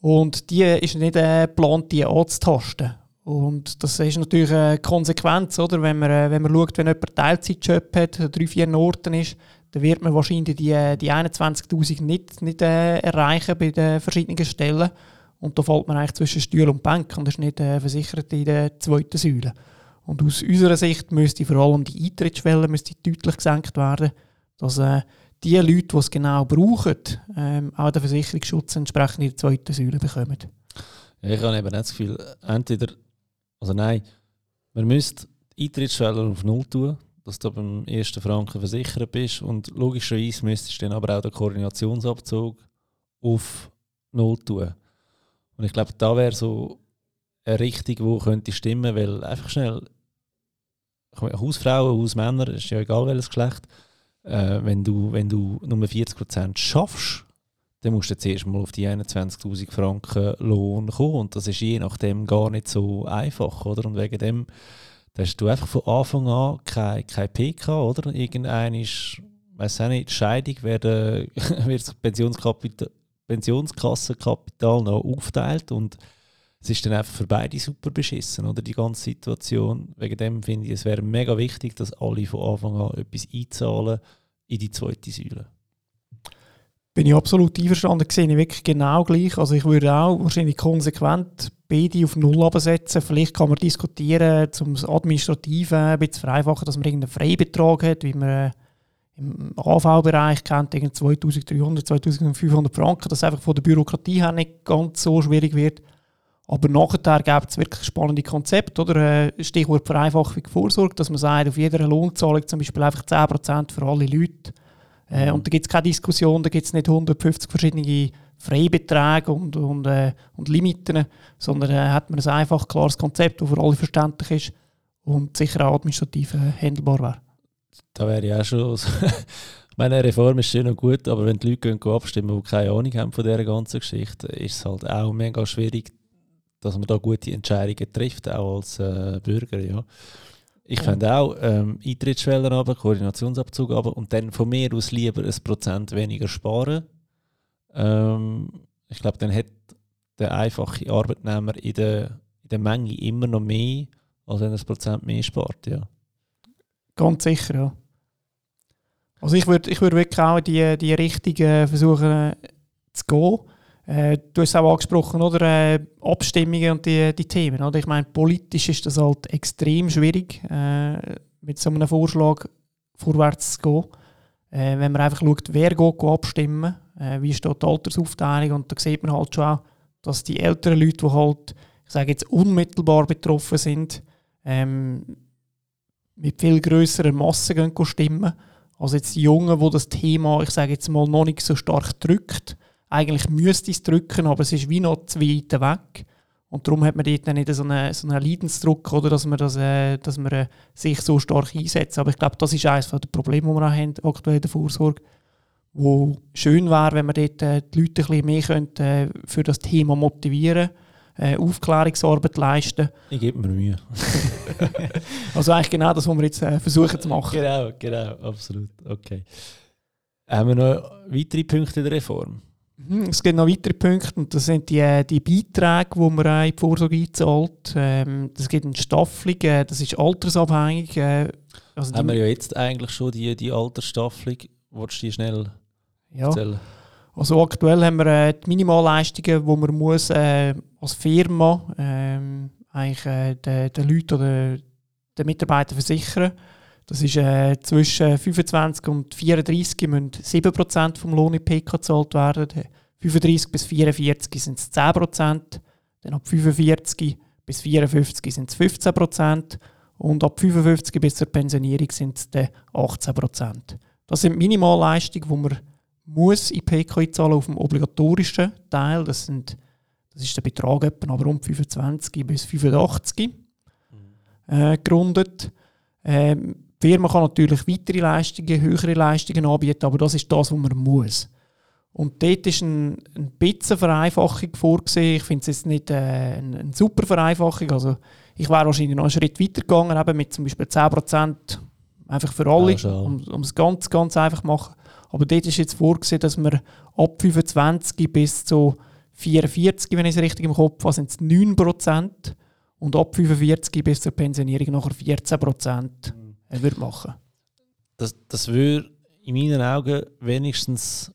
Und die ist nicht äh, geplant, die anzutasten. Und das ist natürlich eine Konsequenz, oder? Wenn man, äh, wenn man schaut, wenn jemand Teilzeitjob hat, drei, vier Noten ist, dann wird man wahrscheinlich die, äh, die 21'000 nicht, nicht äh, erreichen bei den verschiedenen Stellen. Und da fällt man eigentlich zwischen Stuhl und Bank und ist nicht äh, versichert in der zweiten Säule. Und aus unserer Sicht müsste vor allem die Eintrittsschwelle müsste deutlich gesenkt werden, dass äh, die Leute, die es genau brauchen, ähm, auch den Versicherungsschutz entsprechend in der zweiten Säule bekommen. Ja, ich habe eben nicht das Gefühl, entweder also nein, man müsste Eintrittsschwelle auf Null tun, dass du beim ersten Franken versichert bist und logischerweise müsstest du dann aber auch den Koordinationsabzug auf Null tun. Und ich glaube, da wäre so eine Richtung, wo könnte stimmen, weil einfach schnell Hausfrauen, Hausmänner, ist ja egal welches Geschlecht, äh, wenn, du, wenn du nur 40% schaffst, dann musst du zuerst mal auf die 21'000 Franken Lohn kommen und das ist je nachdem gar nicht so einfach, oder? Und wegen dem hast du einfach von Anfang an kein, kein PK, oder? Irgendein ist, weiß auch nicht, Scheidung werden, wird das Pensionskapital, Pensionskassenkapital noch aufteilt und es ist dann einfach für beide super beschissen, oder? Die ganze Situation. Wegen dem finde ich, es wäre mega wichtig, dass alle von Anfang an etwas einzahlen in die zweite Säule. Bin ich absolut einverstanden, sehe ich wirklich genau gleich. Also ich würde auch wahrscheinlich konsequent beide auf Null absetzen. Vielleicht kann man diskutieren, um das Administrative ein bisschen zu vereinfachen, dass man irgendeinen Freibetrag hat, wie man im AV-Bereich kennt, 2300, 2500 Franken, dass einfach von der Bürokratie her nicht ganz so schwierig wird. Aber nachher gibt es wirklich spannende Konzepte, oder? Äh, Stichwort Vereinfachung Vorsorge, dass man sagt, auf jeder Lohnzahlung zum Beispiel einfach 10% für alle Leute äh, und da gibt es keine Diskussion, da gibt es nicht 150 verschiedene Freibeträge und, und, äh, und Limiten, sondern äh, hat man ein einfach klares Konzept, das für alle verständlich ist und sicher auch administrativ äh, handelbar wäre. Da wäre ich auch schon. ich meine, eine Reform ist schön und gut, aber wenn die Leute gehen abstimmen, die keine Ahnung haben von dieser ganzen Geschichte, ist es halt auch mega schwierig, dass man da gute Entscheidungen trifft, auch als äh, Bürger. Ja. Ich ja. fände auch ähm, Eintrittsschwellen aber, Koordinationsabzug aber und dann von mir aus lieber ein Prozent weniger sparen. Ähm, ich glaube, dann hat der einfache Arbeitnehmer in der, in der Menge immer noch mehr, als wenn er ein Prozent mehr spart. Ja. Ganz sicher, ja. Also ich würde ich würd wirklich auch die, die Richtung äh, versuchen zu gehen. Äh, du hast es auch angesprochen, oder? Äh, Abstimmungen und die, die Themen. Oder? Ich meine, politisch ist das halt extrem schwierig, äh, mit so einem Vorschlag vorwärts zu gehen. Äh, wenn man einfach schaut, wer geht, geht abstimmen, äh, wie ist die Altersaufteilung und da sieht man halt schon auch, dass die älteren Leute, die halt, ich sage jetzt, unmittelbar betroffen sind, ähm, mit viel größerer Masse gehen stimmen. Also jetzt die Jungen, wo das Thema, ich sage jetzt mal, noch nicht so stark drückt. Eigentlich müsste es drücken, aber es ist wie noch zu weit weg. Und darum hat man dort nicht so einen, so einen Leidensdruck, oder, dass man, das, äh, dass man äh, sich so stark einsetzt. Aber ich glaube, das ist eines der Probleme, die wir auch haben, aktuell in der Vorsorge. Wo schön wäre, wenn man dort äh, die Leute ein bisschen mehr könnte, äh, für das Thema motivieren äh, Aufklärungsarbeit leisten. Ich gebe mir Mühe. also eigentlich genau das, was wir jetzt äh, versuchen zu machen. Genau, genau, absolut. Okay. Haben wir noch weitere Punkte in der Reform? Mhm, es gibt noch weitere Punkte und das sind die, äh, die Beiträge, die man in die Vorsorge einzahlt. Ähm, das gibt eine Staffelung, äh, das ist altersabhängig. Äh, also Haben wir ja jetzt eigentlich schon die, die Altersstaffelung. Wolltest du die schnell ja. erzählen? Also aktuell haben wir äh, die Minimalleistungen, die man muss, äh, als Firma ähm, eigentlich äh, den, den Leuten oder den Mitarbeitern versichern. Das ist äh, zwischen 25 und 34 müssen 7% vom Lohn in PK gezahlt werden. 35 bis 44 sind es 10%. Dann ab 45 bis 54 sind es 15%. Und ab 55 bis zur Pensionierung sind es 18%. Das sind Minimalleistungen, die man muss in PK zahlen auf dem obligatorischen Teil. Das, sind, das ist der Betrag etwa aber rund 25 bis 85 mhm. äh, gerundet. Ähm, die Firma kann natürlich weitere Leistungen, höhere Leistungen anbieten, aber das ist das, was man muss. Und dort ist ein, ein bisschen Vereinfachung vorgesehen. Ich finde es jetzt nicht äh, eine, eine, super Vereinfachung. Also ich wäre wahrscheinlich noch einen Schritt weiter gegangen, eben mit zum Beispiel 10% einfach für alle, ja, um, um es ganz, ganz einfach zu machen. Aber dort ist jetzt vorgesehen, dass wir ab 25 bis zu 44, wenn ich es richtig im Kopf habe, sind es 9 Prozent. Und ab 45 bis zur Pensionierung nachher 14 Prozent mhm. würde machen. Das, das würde in meinen Augen wenigstens,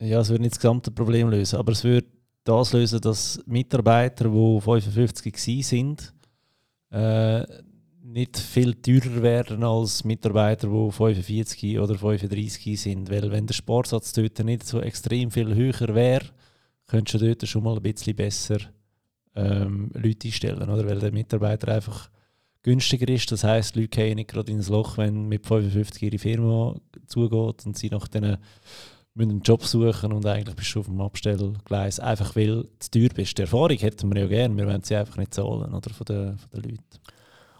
ja, es würde nicht das gesamte Problem lösen, aber es würde das lösen, dass Mitarbeiter, die 55 sind, äh, nicht viel teurer werden als Mitarbeiter, die 45 oder 35 sind. Weil wenn der Sportsatz dort nicht so extrem viel höher wäre, könntest du dort schon mal ein bisschen besser ähm, Leute einstellen. Oder? Weil der Mitarbeiter einfach günstiger ist. Das heisst, Leute gehen nicht gerade ins Loch, wenn mit 55 ihre Firma zugeht und sie nach denen müssen einen Job suchen und eigentlich bist du auf dem Abstellgleis, einfach weil du zu teuer bist. Die Erfahrung hätten wir ja gerne, wir wollen sie einfach nicht zahlen oder, von, den, von den Leuten.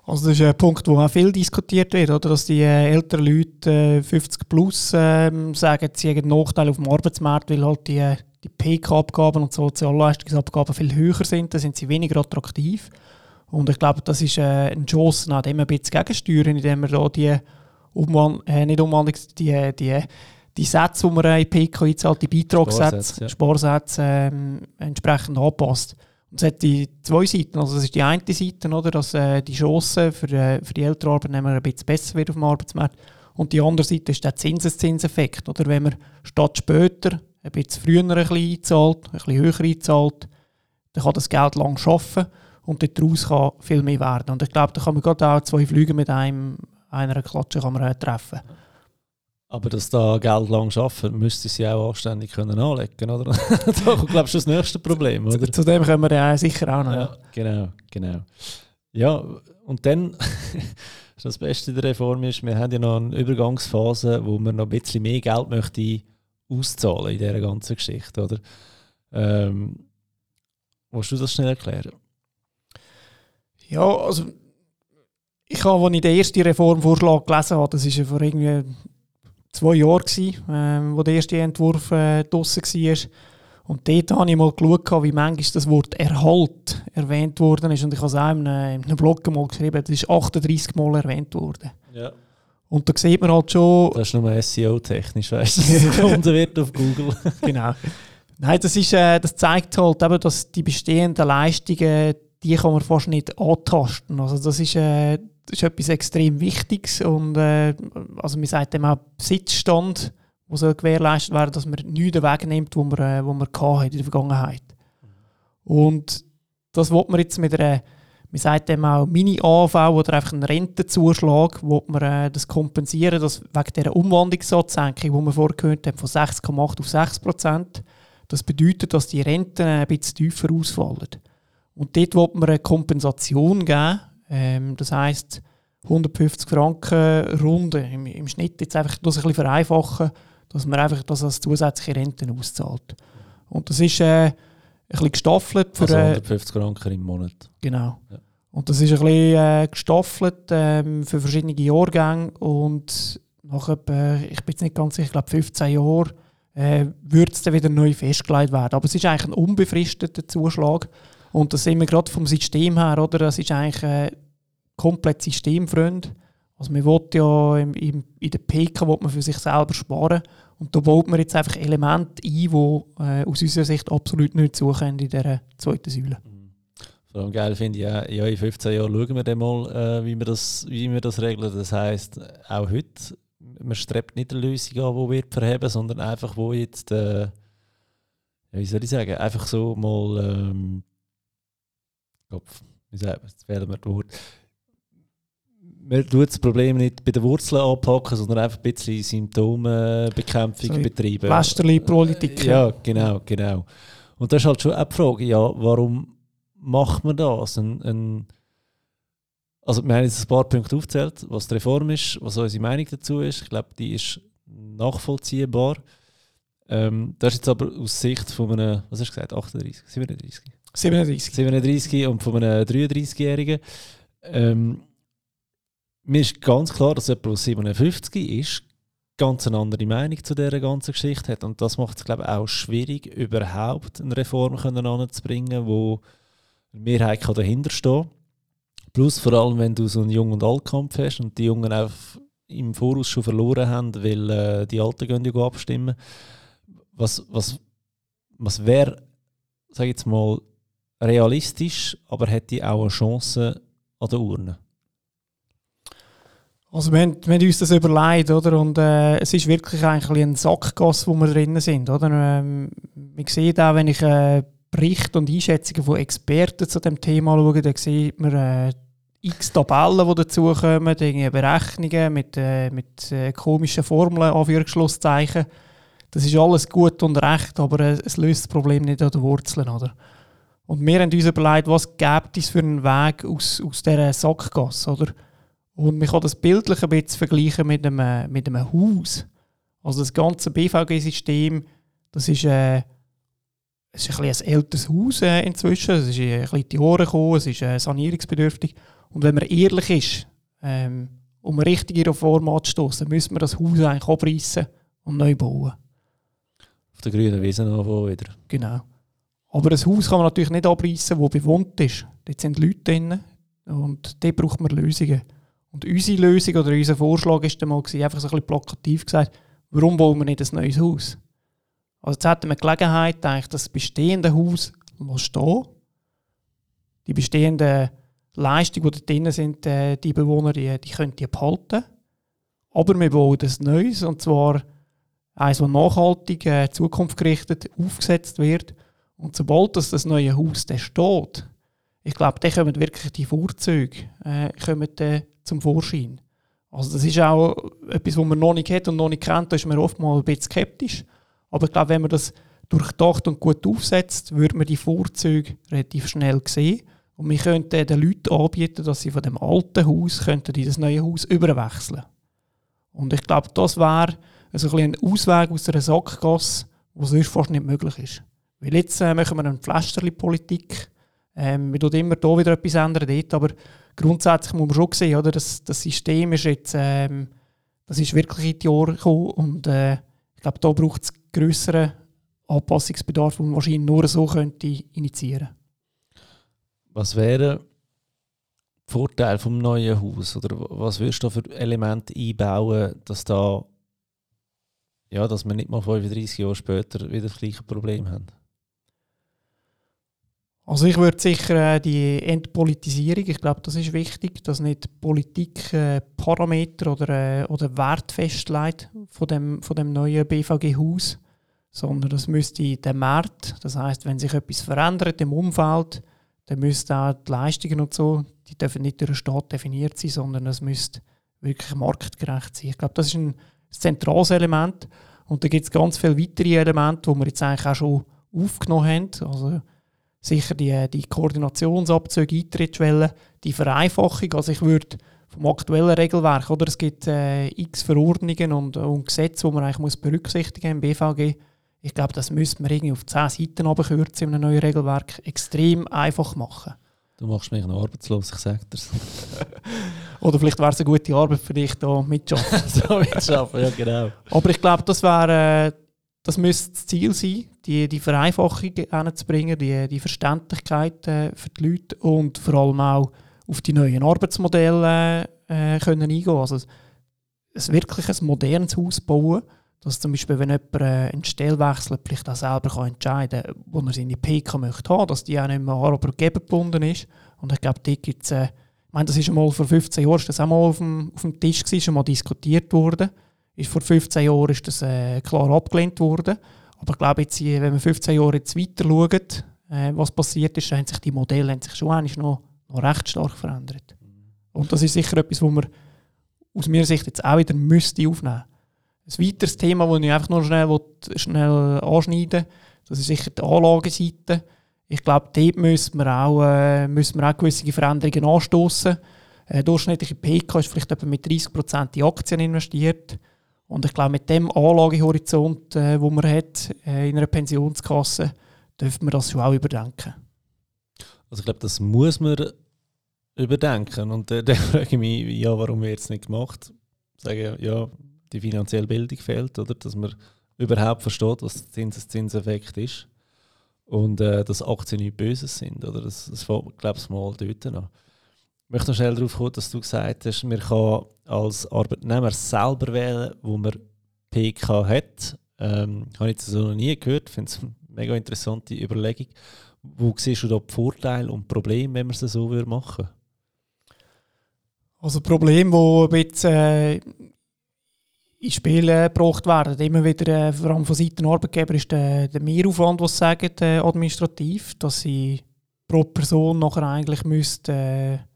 Also das ist ein Punkt, wo auch viel diskutiert wird, oder? dass die äh, älteren Leute äh, 50 plus äh, sagen, sie haben Nachteile auf dem Arbeitsmarkt, weil halt die, äh, die PK-Abgaben und Sozialleistungsabgaben viel höher sind, dann sind sie weniger attraktiv. Und ich glaube, das ist äh, eine Chance, nach dem ein bisschen gegensteuern, indem wir da die Umwand äh, nicht Umwandlung, die, die, die Sätze, die man in PK einzahlt, die Beitragssätze, Sparsätze, ja. Sparsätze ähm, entsprechend anpasst. Und es hat die zwei Seiten. Also das ist die eine Seite, oder, dass äh, die Chance für, äh, für die älteren Arbeitnehmer ein bisschen besser wird auf dem Arbeitsmarkt. Und die andere Seite ist der Zinseszinseffekt. Oder wenn man statt später ein bisschen früher ein bisschen einzahlt, ein bisschen höher einzahlt, dann kann das Geld lang arbeiten und daraus kann viel mehr werden. Und ich glaube, da kann man gerade auch zwei Flüge mit einem, einer Klatsche kann man, treffen. Aber dass da Geld lang arbeiten, müsste sie auch anständig können anlegen, oder? da kommt, glaube ich, das nächste Problem, oder? Zu, zu dem kommen wir ja sicher auch noch. Ja, genau, genau. Ja, und dann, das Beste der Reform ist, wir haben ja noch eine Übergangsphase, wo man noch ein bisschen mehr Geld möchte auszahlen in dieser ganzen Geschichte, oder? Ähm, willst du das schnell erklären? Ja, also Ich habe, als ich den ersten Reformvorschlag gelesen habe, das war vor irgendwie zwei Jahren, ähm, wo der erste Entwurf äh, draussen war. Und dort habe ich mal geschaut, wie manchmal das Wort Erhalt erwähnt worden ist. Und ich habe es auch in einem, in einem Blog mal geschrieben, das ist 38 Mal erwähnt worden. Ja. Und da sieht man halt schon... Das ist nur SEO-technisch, weißt du, gefunden wird auf Google. genau. Nein, das, ist, äh, das zeigt halt eben, dass die bestehenden Leistungen, die kann man fast nicht antasten. Also das ist, äh, das ist etwas extrem Wichtiges und äh, also man sagt dem auch Besitzstand, wo soll gewährleistet werden, dass man nichts wegnimmt, wo man, äh, wo man in der Vergangenheit. Und das wird man jetzt mit einer, man sagt dem auch Mini-AV oder einfach einen Rentenzuschlag, wo man äh, das kompensieren, dass wegen dieser Umwandlungssatzsenkung, die wir vorher gehört haben, von 6,8 auf 6 Prozent, das bedeutet, dass die Renten ein bisschen tiefer ausfallen. Und dort wird man eine Kompensation geben. Ähm, das heisst, 150 Franken Runde im, im Schnitt jetzt einfach das ein bisschen vereinfachen, dass man einfach das als zusätzliche Renten auszahlt. Und das ist äh, ein bisschen gestaffelt. Für, also 150 Franken im Monat. Genau. Ja. Und das ist ein bisschen äh, gestaffelt ähm, für verschiedene Jahrgänge und nach etwa, ich bin jetzt nicht ganz sicher, ich glaube 15 Jahren äh, würde es dann wieder neu festgelegt werden. Aber es ist eigentlich ein unbefristeter Zuschlag. Und das sehen wir gerade vom System her, oder? Das ist eigentlich äh, komplett systemfreund. Also man will ja im, im, in der PK man für sich selber sparen. Und da baut man jetzt einfach Elemente ein, die äh, aus unserer Sicht absolut nicht suchen in dieser zweiten Säule. Allem geil finde ich, ja, ja, in 15 Jahren schauen wir dann mal, äh, wie, wir das, wie wir das regeln. Das heisst, auch heute man strebt nicht eine Lösung an, die wird verheben, sondern einfach, wo jetzt, äh, wie soll ich sagen, einfach so mal, ähm, Kopf, wie sagt man, jetzt fehlen mir das Wort. Man tut das Problem nicht bei den Wurzeln anpacken, sondern einfach ein bisschen Symptombekämpfung so betreiben. Westerli-Politik. Ja, genau, genau. Und das ist halt schon auch die Frage, ja, warum macht man das? Ein, ein also wir haben jetzt ein paar Punkte aufgezählt, was die Reform ist, was unsere Meinung dazu ist. Ich glaube, die ist nachvollziehbar. Ähm, das ist jetzt aber aus Sicht von einem, was hast du gesagt, 38, 37? 37. 37 und von einem 33-Jährigen. Ähm, mir ist ganz klar, dass jemand, der 57 ist, ganz eine andere Meinung zu dieser ganzen Geschichte hat. Und das macht es, glaube ich, auch schwierig, überhaupt eine Reform anzubringen, wo Mehrheit dahinter stehen kann. Plus vor allem, wenn du so einen Jung- und Altkampf hast und die Jungen auch im Voraus schon verloren haben, weil äh, die Alten gehen ja abstimmen. Was, was, was wäre, sag ich jetzt mal, realistisch, aber hätte auch eine Chance an der Urne? Also wir haben, wir haben uns das überlegt, oder? Und äh, es ist wirklich eigentlich ein Sackgasse, wo wir drinnen sind, oder? Ähm, man sieht auch, wenn ich äh, Berichte und Einschätzungen von Experten zu dem Thema schaue, dann sieht man äh, x Tabellen, die dazukommen, Berechnungen mit, äh, mit äh, komischen Formeln, Anführungsschlusszeichen. Das ist alles gut und recht, aber äh, es löst das Problem nicht an den Wurzeln. Oder? Und wir haben uns überlegt, was gibt es für einen Weg aus, aus dieser Sackgasse. Oder? Und man kann das bildlich ein bisschen vergleichen mit einem, mit einem Haus. Also das ganze BVG-System, das ist, äh, es ist ein, ein älteres Haus äh, inzwischen. Es ist äh, ein bisschen in die Ohren gekommen, es ist äh, sanierungsbedürftig. Und wenn man ehrlich ist, ähm, um eine richtige Reform anzustoßen, müssen wir das Haus eigentlich abreißen und neu bauen. Auf der grünen Wiese noch wieder. Genau. Aber ein Haus kann man natürlich nicht abreißen, das bewohnt ist. Dort sind Leute drin und dort braucht man Lösungen. Und unsere Lösung oder unser Vorschlag ist dann mal gewesen, einfach so ein bisschen plakativ gesagt, warum bauen wir nicht ein neues Haus? Also jetzt hätten wir die Gelegenheit, eigentlich das bestehende Haus stehen die bestehenden Leistungen, die da drin sind, äh, die Bewohner, die, die können die behalten. Aber wir bauen ein Neues, und zwar eines, das nachhaltig, äh, zukunftsgerichtet aufgesetzt wird. Und sobald das, das neue Haus da steht, ich glaube, dann kommen wirklich die Vorzüge äh, kommen, äh, zum Vorschein. Also das ist auch etwas, was man noch nicht hat und noch nicht kennt, da ist man oft mal ein bisschen skeptisch. Aber ich glaube, wenn man das durchdacht und gut aufsetzt, würde man die Vorzüge relativ schnell sehen. Und wir könnten den Leuten anbieten, dass sie von dem alten Haus könnten in das neue Haus überwechseln Und ich glaube, das wäre also ein, ein Ausweg aus einer Sackgasse, der sonst fast nicht möglich ist. Weil jetzt äh, machen wir eine Pflasterli-Politik. Ähm, man tut immer hier wieder etwas ändern dort, aber grundsätzlich muss man schon sehen, oder, das, das System ist jetzt, ähm, das ist wirklich in die Jahre gekommen und äh, ich glaube, da braucht es grösseren Anpassungsbedarf, den man wahrscheinlich nur so könnte initiieren. Was wäre Vorteil vom neuen Haus oder was würdest du für Elemente einbauen, dass da ja, dass wir nicht mal 35 Jahre später wieder das gleiche Problem haben? Also ich würde sicher äh, die Entpolitisierung, ich glaube, das ist wichtig, dass nicht Politik äh, Parameter oder, äh, oder Wert festlegt von dem, von dem neuen BVG-Haus, sondern das müsste der Markt, das heißt, wenn sich etwas verändert im Umfeld, dann müssten auch die Leistungen und so, die dürfen nicht durch den Staat definiert sein, sondern es müsste wirklich marktgerecht sein. Ich glaube, das ist ein zentrales Element. Und da gibt es ganz viele weitere Elemente, die wir jetzt eigentlich auch schon aufgenommen haben. Also sicher die, die Koordinationsabzüge, Eintrittsschwellen, die Vereinfachung. Also ich würde vom aktuellen Regelwerk, oder es gibt äh, x Verordnungen und, und Gesetze, die man eigentlich muss berücksichtigen muss im BVG. Ich glaube, das müsste man irgendwie auf 10 Seiten abkürzen in einem neuen Regelwerk. Extrem einfach machen. Du machst mich noch arbeitslos, ich sage dir Oder vielleicht wäre es eine gute Arbeit für dich, da mitzuschaffen. so mitzuschaffen, ja genau. Aber ich glaube, das wäre... Das müsste das Ziel sein, die, die Vereinfachung hinzubringen, die, die Verständlichkeit äh, für die Leute und vor allem auch auf die neuen Arbeitsmodelle äh, können eingehen Also ein wirklich ein modernes Haus bauen, dass zum Beispiel, wenn jemand äh, einen Stellwechsel vielleicht auch selber kann entscheiden kann, wo er seine PK möchte haben, dass die auch nicht mehr Arbeitgeber gebunden ist. Und ich glaube, dort gibt es, äh, ich meine, das ist einmal vor 15 Jahren, das auch mal auf dem, auf dem Tisch gewesen, schon mal diskutiert worden ist vor 15 Jahren ist das äh, klar abgelehnt worden. Aber ich glaube, jetzt, wenn wir 15 Jahre jetzt weiter schauen, äh, was passiert ist, haben sich die Modelle haben sich schon noch, noch recht stark verändert. Und das ist sicher etwas, wo man aus meiner Sicht jetzt auch wieder müsste aufnehmen müsste. Ein weiteres Thema, das ich einfach nur schnell, schnell anschneiden das ist sicher die Anlageseite. Ich glaube, dort müssen wir auch, äh, müssen wir auch gewisse Veränderungen anstoßen. Äh, durchschnittliche PK ist vielleicht etwa mit 30% in Aktien investiert. Und ich glaube, mit dem Anlagehorizont, äh, wo man hat äh, in einer Pensionskasse, dürfte man das schon auch überdenken. Also ich glaube, das muss man überdenken. Und äh, dann frage ich mich, ja, warum wird es nicht gemacht? Sagen, ja, die finanzielle Bildung fehlt, oder? Dass man überhaupt versteht, was der Zinseszinseffekt ist. Und äh, dass Aktien nicht Böses sind. Oder? Das, das glaube ich, mal dort an. Möchte noch schnell darauf kommen, dass du gesagt hast, man kann als Arbeitnehmer selber wählen, wo man PK hat. Ähm, habe ich das so noch nie gehört. Ich finde es eine mega interessante Überlegung. Wo siehst du da die Vorteile und Probleme, wenn man es so machen würde? Also Problem, wo ein bisschen äh, ins Spiel äh, gebracht werden, immer wieder, äh, vor allem von Seiten Arbeitgeber, ist der, der Mehraufwand, was sagen, äh, administrativ, dass sie pro Person nachher eigentlich müsste, äh,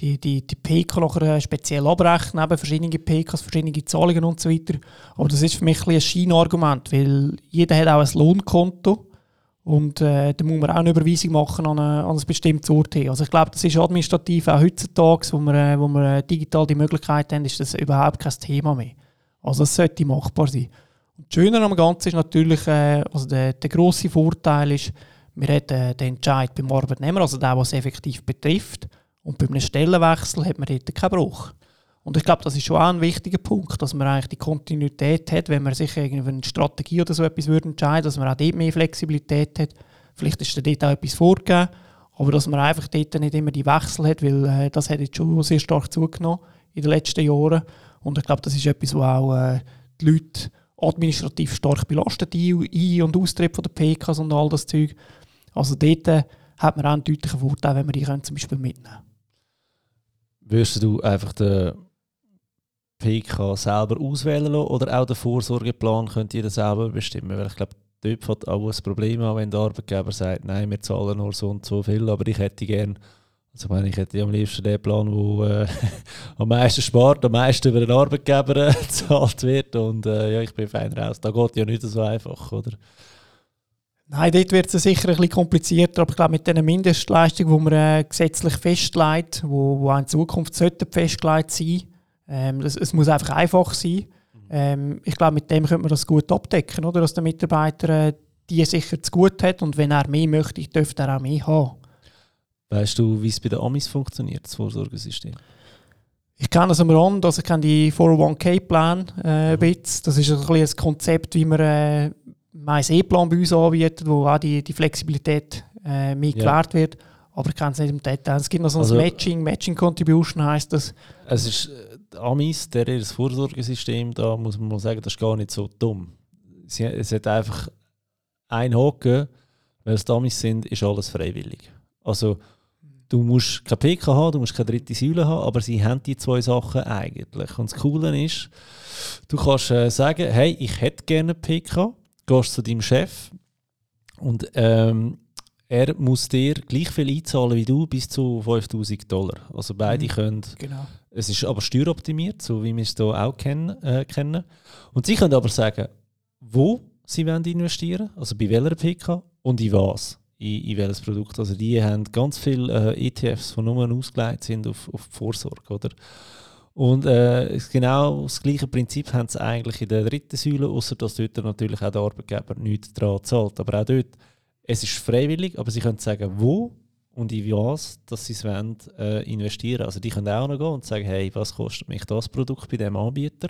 die, die, die PK nachher speziell abrechnen, eben verschiedene PKs, verschiedene Zahlungen und so weiter. Aber das ist für mich ein, ein Scheinargument, weil jeder hat auch ein Lohnkonto und äh, da muss man auch eine Überweisung machen an, eine, an ein bestimmtes Ort Also ich glaube, das ist administrativ auch heutzutage, wo wir, äh, wo wir äh, digital die Möglichkeit haben, ist das überhaupt kein Thema mehr. Also es sollte machbar sein. Und das Schöne am Ganzen ist natürlich, äh, also der, der grosse Vorteil ist, wir haben äh, den Entscheid beim Arbeitnehmer, also der, was effektiv betrifft. Und bei einem Stellenwechsel hat man dort keinen Bruch. Und ich glaube, das ist schon auch ein wichtiger Punkt, dass man eigentlich die Kontinuität hat, wenn man sich irgendwie eine Strategie oder so etwas würde entscheiden, dass man auch dort mehr Flexibilität hat. Vielleicht ist dort auch etwas vorgegeben, aber dass man einfach dort nicht immer die Wechsel hat, weil äh, das hat jetzt schon sehr stark zugenommen in den letzten Jahren. Und ich glaube, das ist etwas, was auch äh, die Leute administrativ stark belastet, die Ein- und Austritt von der PKs und all das Zeug. Also dort äh, hat man auch einen deutlichen Vorteil, wenn man die können, zum Beispiel mitnehmen kann würdest du einfach den PK selber auswählen lassen oder auch den Vorsorgeplan könnt ihr selber bestimmen? Weil ich glaube, dort fängt auch ein Problem wenn der Arbeitgeber sagt, nein, wir zahlen nur so und so viel, aber ich hätte gerne also ich meine, ich hätte am liebsten den Plan, der äh, am meisten spart, am meisten über den Arbeitgeber äh, gezahlt wird. Und äh, ja, ich bin fein raus. Da geht ja nicht so einfach, oder? Nein, dort wird es sicher ein bisschen komplizierter, aber ich glaube, mit diesen Mindestleistungen, die man äh, gesetzlich festlegt, wo, wo auch in Zukunft festgelegt sein, ähm, das, es muss einfach einfach sein. Ähm, ich glaube, mit dem könnte man das gut abdecken, oder? dass der Mitarbeiter äh, die sicher zu gut hat und wenn er mehr möchte, dürfte er auch mehr haben. Weißt du, wie es bei den Amis funktioniert, das Vorsorgesystem? Ich kenne das am Rand, also ich kenne die 401k-Plan äh, ein bisschen. Das ist ein, ein Konzept, wie man äh, meinen E-Plan bei uns anbietet, wo auch die, die Flexibilität äh, mehr ja. wird. Aber ich kenne es nicht im Detail. Es gibt noch so ein also, Matching, Matching Contribution heisst das. Es ist äh, Amis, der ihr Vorsorgesystem, da muss man mal sagen, das ist gar nicht so dumm. Sie, es hat einfach ein Haken, weil es Amis sind, ist alles freiwillig. Also Du musst kein PK haben, du musst keine dritte Säule haben, aber sie haben die zwei Sachen eigentlich. Und das Coole ist, du kannst äh, sagen, hey, ich hätte gerne PK, gehst zu deinem Chef und ähm, er muss dir gleich viel einzahlen wie du, bis zu 5000 Dollar. Also beide mhm. können. Genau. Es ist aber steueroptimiert, so wie wir es hier auch kennen, äh, kennen. Und sie können aber sagen, wo sie wollen investieren, also bei welcher PK und in was in, in welches Produkt. Also die haben ganz viele äh, ETFs, die nur ausgelegt sind auf, auf die Vorsorge. Oder? Und äh, genau das gleiche Prinzip haben sie eigentlich in der dritten Säule, außer dass dort natürlich auch der Arbeitgeber nichts daran zahlt. Aber auch dort, es ist freiwillig, aber sie können sagen, wo und in was dass sie es wollen, äh, investieren. Also die können auch noch gehen und sagen, hey, was kostet mich das Produkt bei dem Anbieter?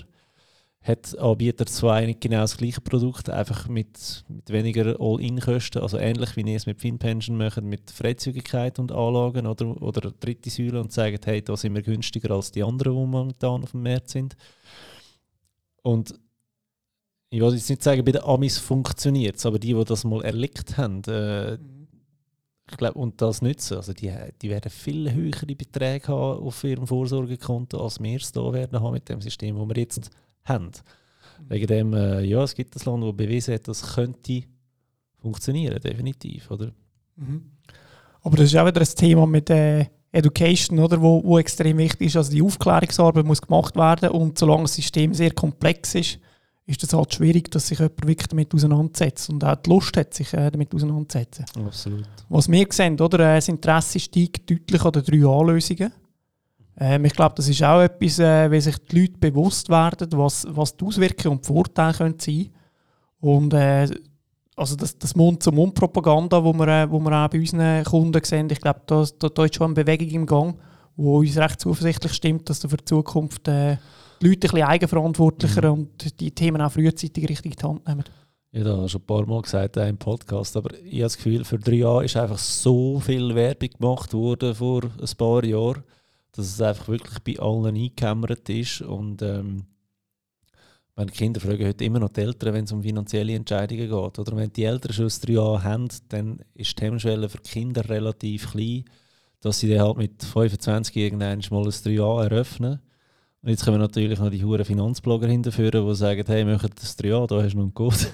Hat Anbieter zwar nicht genau das gleiche Produkt, einfach mit, mit weniger All-In-Kosten, also ähnlich wie ihr es mit FinPension macht, mit Freizügigkeit und Anlagen oder, oder dritte Säule und sagen, hey, da sind wir günstiger als die anderen, die momentan auf dem Markt sind. Und ich will jetzt nicht sagen, bei den Amis funktioniert es, aber die, die das mal erlebt haben, äh, ich glaube, und das nützen, also die, die werden viel höhere Beträge haben auf ihrem Vorsorgekonto, als wir es da werden haben mit dem System, wo wir jetzt haben. Wegen dem, äh, ja, es gibt das Land, das bewiesen hat, das könnte funktionieren, definitiv, oder? Mhm. Aber das ist auch wieder ein Thema mit äh, Education, oder, wo, wo extrem wichtig ist. Also die Aufklärungsarbeit muss gemacht werden und solange das System sehr komplex ist, ist es halt schwierig, dass sich jemand wirklich damit auseinandersetzt und auch die Lust hat, sich äh, damit auseinanderzusetzen. Absolut. Was wir sehen, oder, äh, das Interesse steigt deutlich an den drei A-Lösungen. Ähm, ich glaube, das ist auch etwas, äh, wenn sich die Leute bewusst werden, was, was die Auswirkungen und die Vorteile können sein Und äh, also das, das Mund-zu-Mund-Propaganda, wo wir, äh, wo wir auch bei unseren Kunden sehen, ich glaube, da, da, da ist schon eine Bewegung im Gang, wo uns recht zuversichtlich stimmt, dass da für die Zukunft äh, die Leute ein bisschen eigenverantwortlicher mhm. und die Themen auch frühzeitig richtig in die Hand nehmen. Ja, da habe ich schon ein paar Mal gesagt äh, im Podcast, aber ich habe das Gefühl, für drei Jahre ist einfach so viel Werbung gemacht worden vor ein paar Jahren dass es einfach wirklich bei allen eingekämmert ist. Und ähm, meine Kinder fragen heute immer noch die Eltern, wenn es um finanzielle Entscheidungen geht. Oder wenn die Eltern schon drei Jahre haben, dann ist die Hemmschwelle für Kinder relativ klein, dass sie dann halt mit 25 irgendwann mal ein 3 Jahre eröffnen. Und jetzt kommen natürlich noch die huren Finanzblogger hinterführen, die sagen, hey, möchtet das 3 Jahre, da hast du noch einen Code.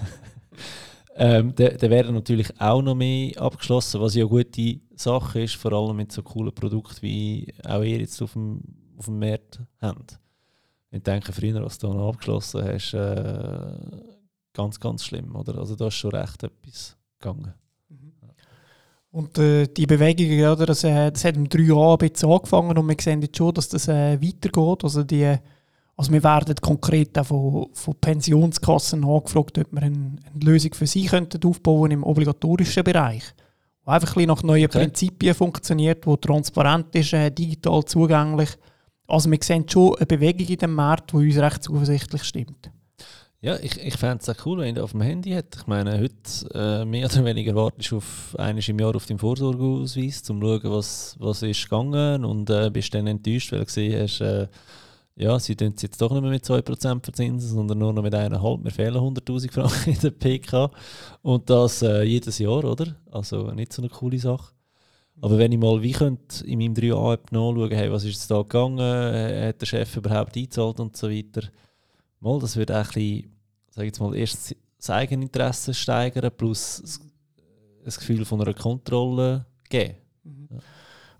Ähm, dann werden natürlich auch noch mehr abgeschlossen, was ja gute Sache ist, vor allem mit so coolen Produkten, wie auch ihr jetzt auf dem, auf dem Markt habt. Ich denke, früher, was du noch abgeschlossen hast, äh, ganz, ganz schlimm, oder? Also da ist schon recht etwas gegangen. Mhm. Und äh, die Bewegung, oder, das, äh, das hat im drei Jahren ein bisschen angefangen und wir sehen jetzt schon, dass das äh, weitergeht. Also die also wir werden konkret auch von, von Pensionskassen angefragt, ob wir eine, eine Lösung für sie könnten aufbauen im obligatorischen Bereich, wo einfach ein nach neuen okay. Prinzipien funktioniert, wo transparent ist, äh, digital zugänglich. Also wir sehen schon eine Bewegung in dem Markt, die uns recht zuversichtlich stimmt. Ja, ich, ich fände es auch cool, wenn du auf dem Handy hättest. Ich meine, heute äh, mehr oder weniger wartest du auf eines im Jahr auf deinen Vorsorgeausweis, um zu schauen, was, was ist gegangen und äh, bist dann enttäuscht, weil du gesehen hast, äh, ja, sie tun es jetzt doch nicht mehr mit 2% verzinsen, sondern nur noch mit 1,5. Mir fehlen 100'000 Franken in der PK. Und das äh, jedes Jahr, oder? Also nicht so eine coole Sache. Aber wenn ich mal wie könnte in meinem 3A-App nachschauen, hey, was ist da gegangen, äh, hat der Chef überhaupt eingezahlt und so weiter. Mal, das würde auch ein bisschen, sag jetzt mal, erst das Eigeninteresse steigern, plus das Gefühl von einer Kontrolle geben. Mhm. Ja.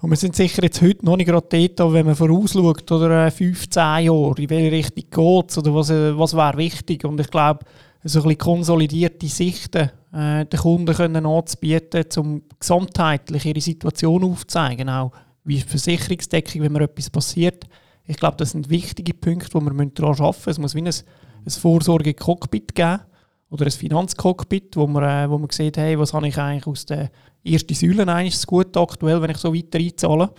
Und wir sind sicher jetzt heute noch nicht gerade dort, wenn man vorausschaut, oder 15 äh, Jahre, in welche Richtung geht es oder was, äh, was wäre wichtig. Und ich glaube, so ein bisschen konsolidierte Sichten äh, den Kunden können anzubieten, um gesamtheitlich ihre Situation aufzuzeigen, auch wie Versicherungsdeckung, wenn mir etwas passiert. Ich glaube, das sind wichtige Punkte, die wir daran arbeiten müssen. Es muss wie ein, ein Vorsorge-Cockpit geben oder ein Finanzcockpit, wo man, äh, wo man sieht, hey, was habe ich eigentlich aus den erste Säule eigentlich zu gut aktuell, wenn ich so weiter einzahle?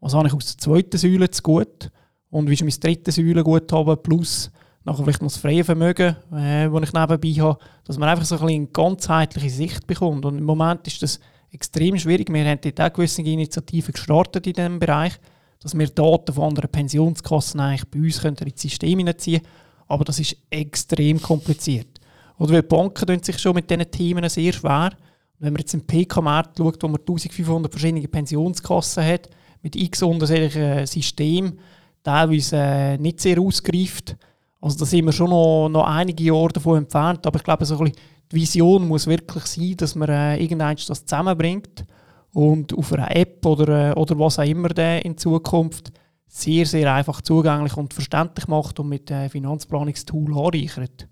Was habe ich aus der zweiten Säule zu gut? Und wie ist mein dritte Säule gut haben, plus nachher vielleicht noch das freie Vermögen, äh, das ich nebenbei habe, dass man einfach so ein bisschen eine ganzheitliche Sicht bekommt. Und im Moment ist das extrem schwierig. Wir haben dort auch gewisse Initiativen gestartet in diesem Bereich, dass wir Daten von anderen Pensionskassen eigentlich bei uns können ins System hineinziehen können. Aber das ist extrem kompliziert. Oder die Banken tun sich schon mit diesen Themen sehr schwer. Wenn man jetzt im PK-Markt schaut, wo man 1500 verschiedene Pensionskassen hat, mit x unterschiedlichen Systemen, teilweise äh, nicht sehr ausgereift. Also da sind wir schon noch, noch einige Jahre davon entfernt. Aber ich glaube, so ein bisschen die Vision muss wirklich sein, dass man äh, irgendwann das zusammenbringt und auf einer App oder, äh, oder was auch immer in Zukunft sehr, sehr einfach zugänglich und verständlich macht und mit äh, Finanzplanungstool anreichert.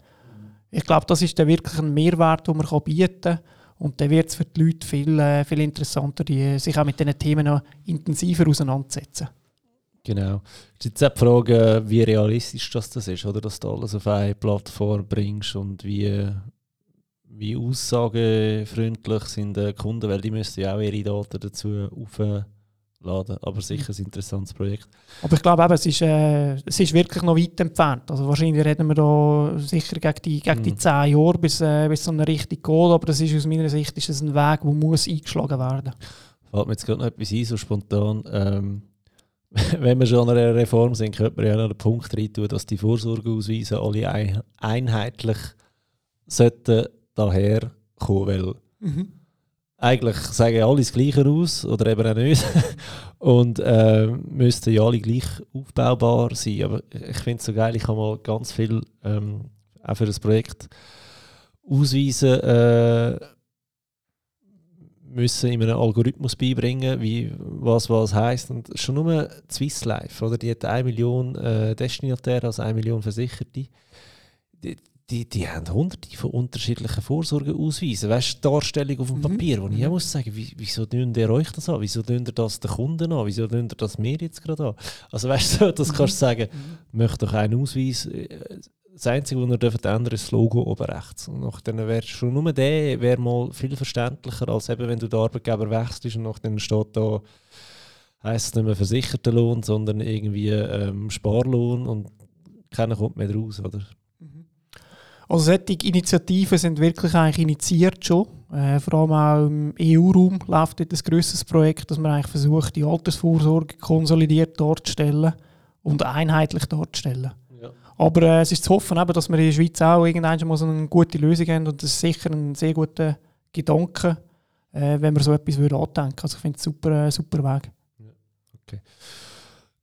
Ich glaube, das ist dann wirklich ein Mehrwert, den man bieten kann. Und dann wird es für die Leute viel, äh, viel interessanter, die, sich auch mit diesen Themen noch intensiver auseinandersetzen. Genau. Es ist jetzt auch die Frage, wie realistisch das, das ist, oder? dass du alles auf eine Plattform bringst und wie, wie aussagefreundlich sind die Kunden, weil die müssen ja auch ihre Daten dazu aufladen. Aber sicher ein interessantes Projekt. Aber ich glaube eben, es ist, äh, es ist wirklich noch weit entfernt. Also wahrscheinlich reden wir da sicher gegen die, gegen die 10 mhm. Jahre, bis, äh, bis so eine Richtung geht. Aber das ist aus meiner Sicht ist das ein Weg, der muss eingeschlagen werden Fällt mir jetzt gerade noch etwas ein, so spontan. Ähm, wenn wir schon an einer Reform sind, könnte man ja noch den Punkt rein tun, dass die Vorsorgeausweise alle ein einheitlich sollten daher kommen, weil mhm. Eigentlich sagen alle das Gleiche aus oder eben auch nicht und äh, müssten ja alle gleich aufbaubar sein. Aber ich finde es so geil, ich kann mal ganz viel ähm, auch für das Projekt ausweisen äh, müssen in einem Algorithmus beibringen, wie was was heißt und schon nur Swiss Life, oder die hat eine Million äh, Destinatäre, also eine Million Versicherte. Die, die, die haben hunderte von unterschiedlichen Vorsorgeausweisen. Weißt du, Darstellung auf dem mhm. Papier, wo ich auch mhm. muss sagen, wie, wieso tun ihr euch das an? Wieso tun ihr das den Kunden an? Wieso tun ihr das mir jetzt gerade an? Also weißt du, das kannst du mhm. sagen, mhm. möchte doch einen Ausweis. Äh, das Einzige, was ihr dürft ändern, ist das Logo oben rechts. Und dann wäre schon nur der wäre mal viel verständlicher, als eben, wenn du den Arbeitgeber wechselst und nach dann steht da, heisst es nicht mehr versicherter Lohn, sondern irgendwie ähm, Sparlohn und keiner kommt mehr raus, oder? Also solche Initiativen sind wirklich eigentlich initiiert schon. Äh, vor allem auch im EU-Raum läuft dort ein grosses Projekt, dass man eigentlich versucht, die Altersvorsorge konsolidiert darzustellen und einheitlich darzustellen. Aber äh, es ist zu hoffen, eben, dass wir in der Schweiz auch irgendwann mal so eine gute Lösung haben und das ist sicher ein sehr guter Gedanke, äh, wenn man so etwas würde andenken. Also ich finde es ein super, äh, super Weg. okay.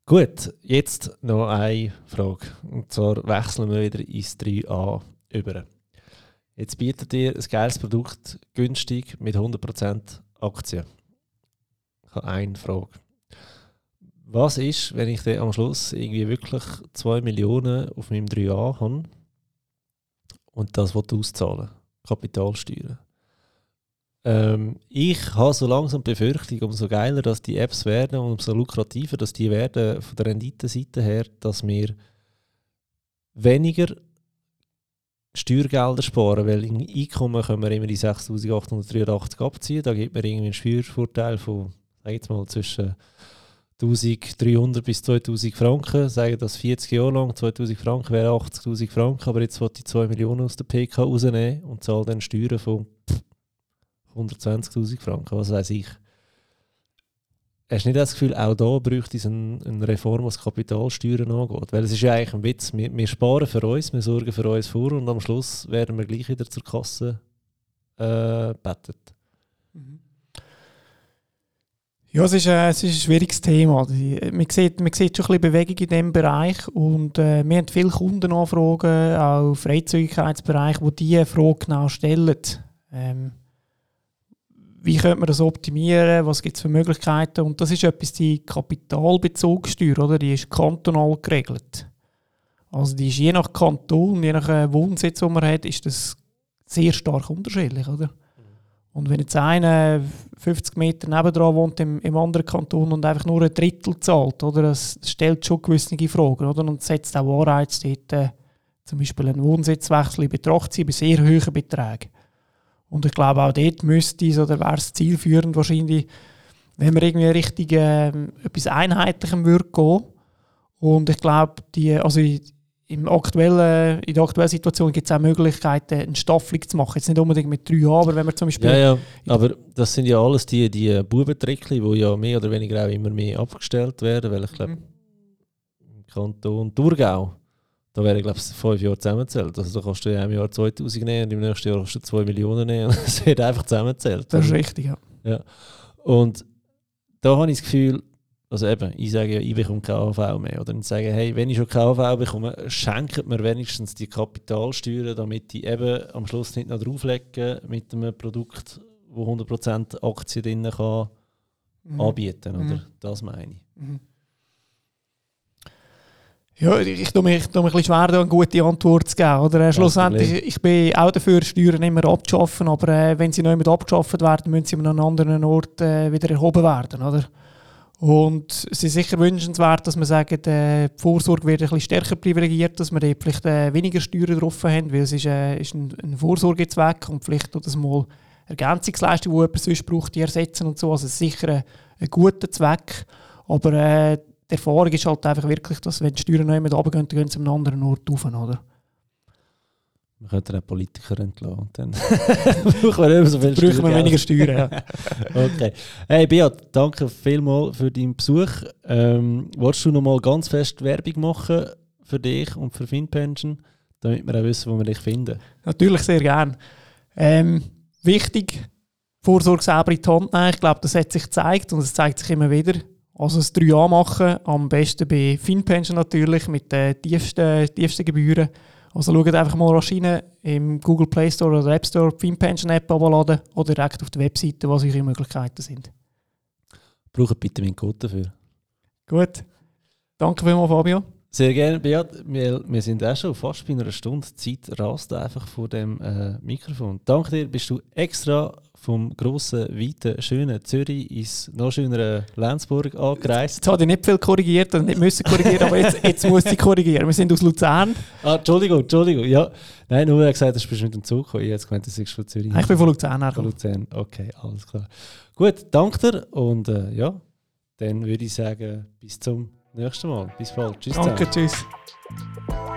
Gut, jetzt noch eine Frage. Und zwar wechseln wir wieder ins 3a über. Jetzt bietet ihr ein geiles Produkt günstig mit 100% Aktien. Ich habe eine Frage was ist, wenn ich am Schluss irgendwie wirklich 2 Millionen auf meinem 3a habe und das auszahlen Kapitalsteuern. Ähm, ich habe so langsam die Befürchtung, umso geiler dass die Apps werden und umso lukrativer dass die werden von der Renditenseite her, dass wir weniger Steuergelder sparen, weil im Einkommen können wir immer die 6'883 abziehen. Da gibt mir irgendwie einen Steuervorteil von, sag jetzt mal, zwischen 1300 bis 2000 Franken, sagen das 40 Jahre lang, 2000 Franken wäre 80.000 Franken, aber jetzt wollte ich 2 Millionen aus der PK rausnehmen und zahle dann Steuern von 120.000 Franken, was weiß ich. Hast du nicht das Gefühl, auch da bräuchte es eine, Reform, was Kapitalsteuern angeht? Weil es ist ja eigentlich ein Witz, wir, wir, sparen für uns, wir sorgen für uns vor und am Schluss werden wir gleich wieder zur Kasse äh. Mhm. Ja, es ist, äh, es ist ein schwieriges Thema. Man sieht, man sieht schon ein bisschen Bewegung in diesem Bereich und äh, wir haben viele Kundenanfragen, auch im Freizügigkeitsbereich, die diese Frage genau stellen. Ähm, wie könnte man das optimieren? Was gibt es für Möglichkeiten? Und das ist etwas, die Kapitalbezugssteuer, oder? die ist kantonal geregelt. Also die ist je nach Kanton, je nach äh, Wohnsitz, den man hat, ist das sehr stark unterschiedlich. Oder? Und wenn jetzt einer 50 Meter nebendran wohnt im, im anderen Kanton und einfach nur ein Drittel zahlt, oder, das stellt schon gewisse Fragen. Oder? Und setzt auch Anreiz, dort äh, zum Beispiel einen Wohnsitzwechsel in Betracht ziehen bei sehr hohen Beträgen. Und ich glaube, auch dort müsste es oder wäre es zielführend wahrscheinlich, wenn wir irgendwie richtig äh, etwas Einheitlichem würde gehen. Und ich glaube, die, also im aktuellen, in der aktuellen Situation gibt es auch Möglichkeiten, eine Staffelung zu machen. Jetzt nicht unbedingt mit drei Jahren, aber wenn wir zum Beispiel... Ja, ja, aber das sind ja alles die, die Bubentrickli, die ja mehr oder weniger auch immer mehr abgestellt werden, weil ich glaube, mhm. im Kanton Thurgau, da wäre glaube ich fünf Jahre zusammengezählt. Also da kannst du in einem Jahr 2000 nehmen und im nächsten Jahr kannst du 2 Millionen nehmen und es wird einfach zusammengezählt. Das ist richtig, ja. ja. Und da habe ich das Gefühl, also eben, ich sage ja, ich bekomme keine AV mehr. Oder ich sage, hey, wenn ich schon keine AV bekomme, schenkt mir wenigstens die Kapitalsteuern, damit ich eben am Schluss nicht noch drauflege mit einem Produkt, wo 100% Aktien drin kann mhm. anbieten. Oder? Mhm. Das meine ich. Mhm. Ja, ich tue mich, tue mich ein bisschen schwer, da eine gute Antwort zu geben. Oder? Äh, schlussendlich, ich bin auch dafür, Steuern immer abzuschaffen, aber äh, wenn sie noch immer abgeschafft werden, müssen sie an einem anderen Ort äh, wieder erhoben werden. Oder? Und es ist sicher wünschenswert, dass man sagt, äh, die Vorsorge wird ein bisschen stärker privilegiert, dass wir dort vielleicht äh, weniger Steuern drauf haben, weil es ist, äh, ist ein, ein Vorsorgezweck und vielleicht das mal Ergänzungsleistungen, die jemand sonst braucht, die ersetzen und so. Also es ist sicher ein, ein guter Zweck, aber Erfahrung ist halt einfach wirklich, dass wenn die Steuern noch jemand runtergehen, dann gehen sie an einem anderen Ort rauf, oder? Man könnte einen Politiker entlassen. dann brauchen wir so viel Brauchen wir weniger Steuern, ja. okay. Hey Beat, danke vielmals für deinen Besuch. Ähm, wolltest du noch mal ganz fest Werbung machen für dich und für FinPension, damit wir auch wissen, wo wir dich finden? Natürlich, sehr gerne. Ähm, wichtig, Vorsorge selber in die Hand nehmen. Ich glaube, das hat sich gezeigt und es zeigt sich immer wieder. Also das 3A machen, am besten bei FinPension natürlich, mit den tiefsten, tiefsten Gebühren. Also schaut einfach mal rein im Google Play Store oder App Store die FinPension App abladen oder direkt auf der Webseite, was eure Möglichkeiten sind. Braucht bitte meinen Code dafür. Gut. Danke vielmals, Fabio. Sehr gerne, Beat. Wir, wir sind auch schon fast bei einer Stunde. Die Zeit rast einfach vor dem äh, Mikrofon. Danke dir, bist du extra vom grossen, weiten, schönen Zürich ins noch schönere Lenzburg angereist. Jetzt habe ich nicht viel korrigiert und nicht müssen korrigieren, aber jetzt, jetzt muss ich korrigieren. Wir sind aus Luzern. Ah, Entschuldigung, Entschuldigung. Ja. Nein, nur gesagt, du bist mit dem Zug gekommen. Ich habe gemeint, du bist von Zürich. Ich bin von Luzern Von Luzern, okay, alles klar. Gut, danke dir und äh, ja, dann würde ich sagen, bis zum nächsten Mal. Bis bald. Tschüss. Danke, zusammen. tschüss.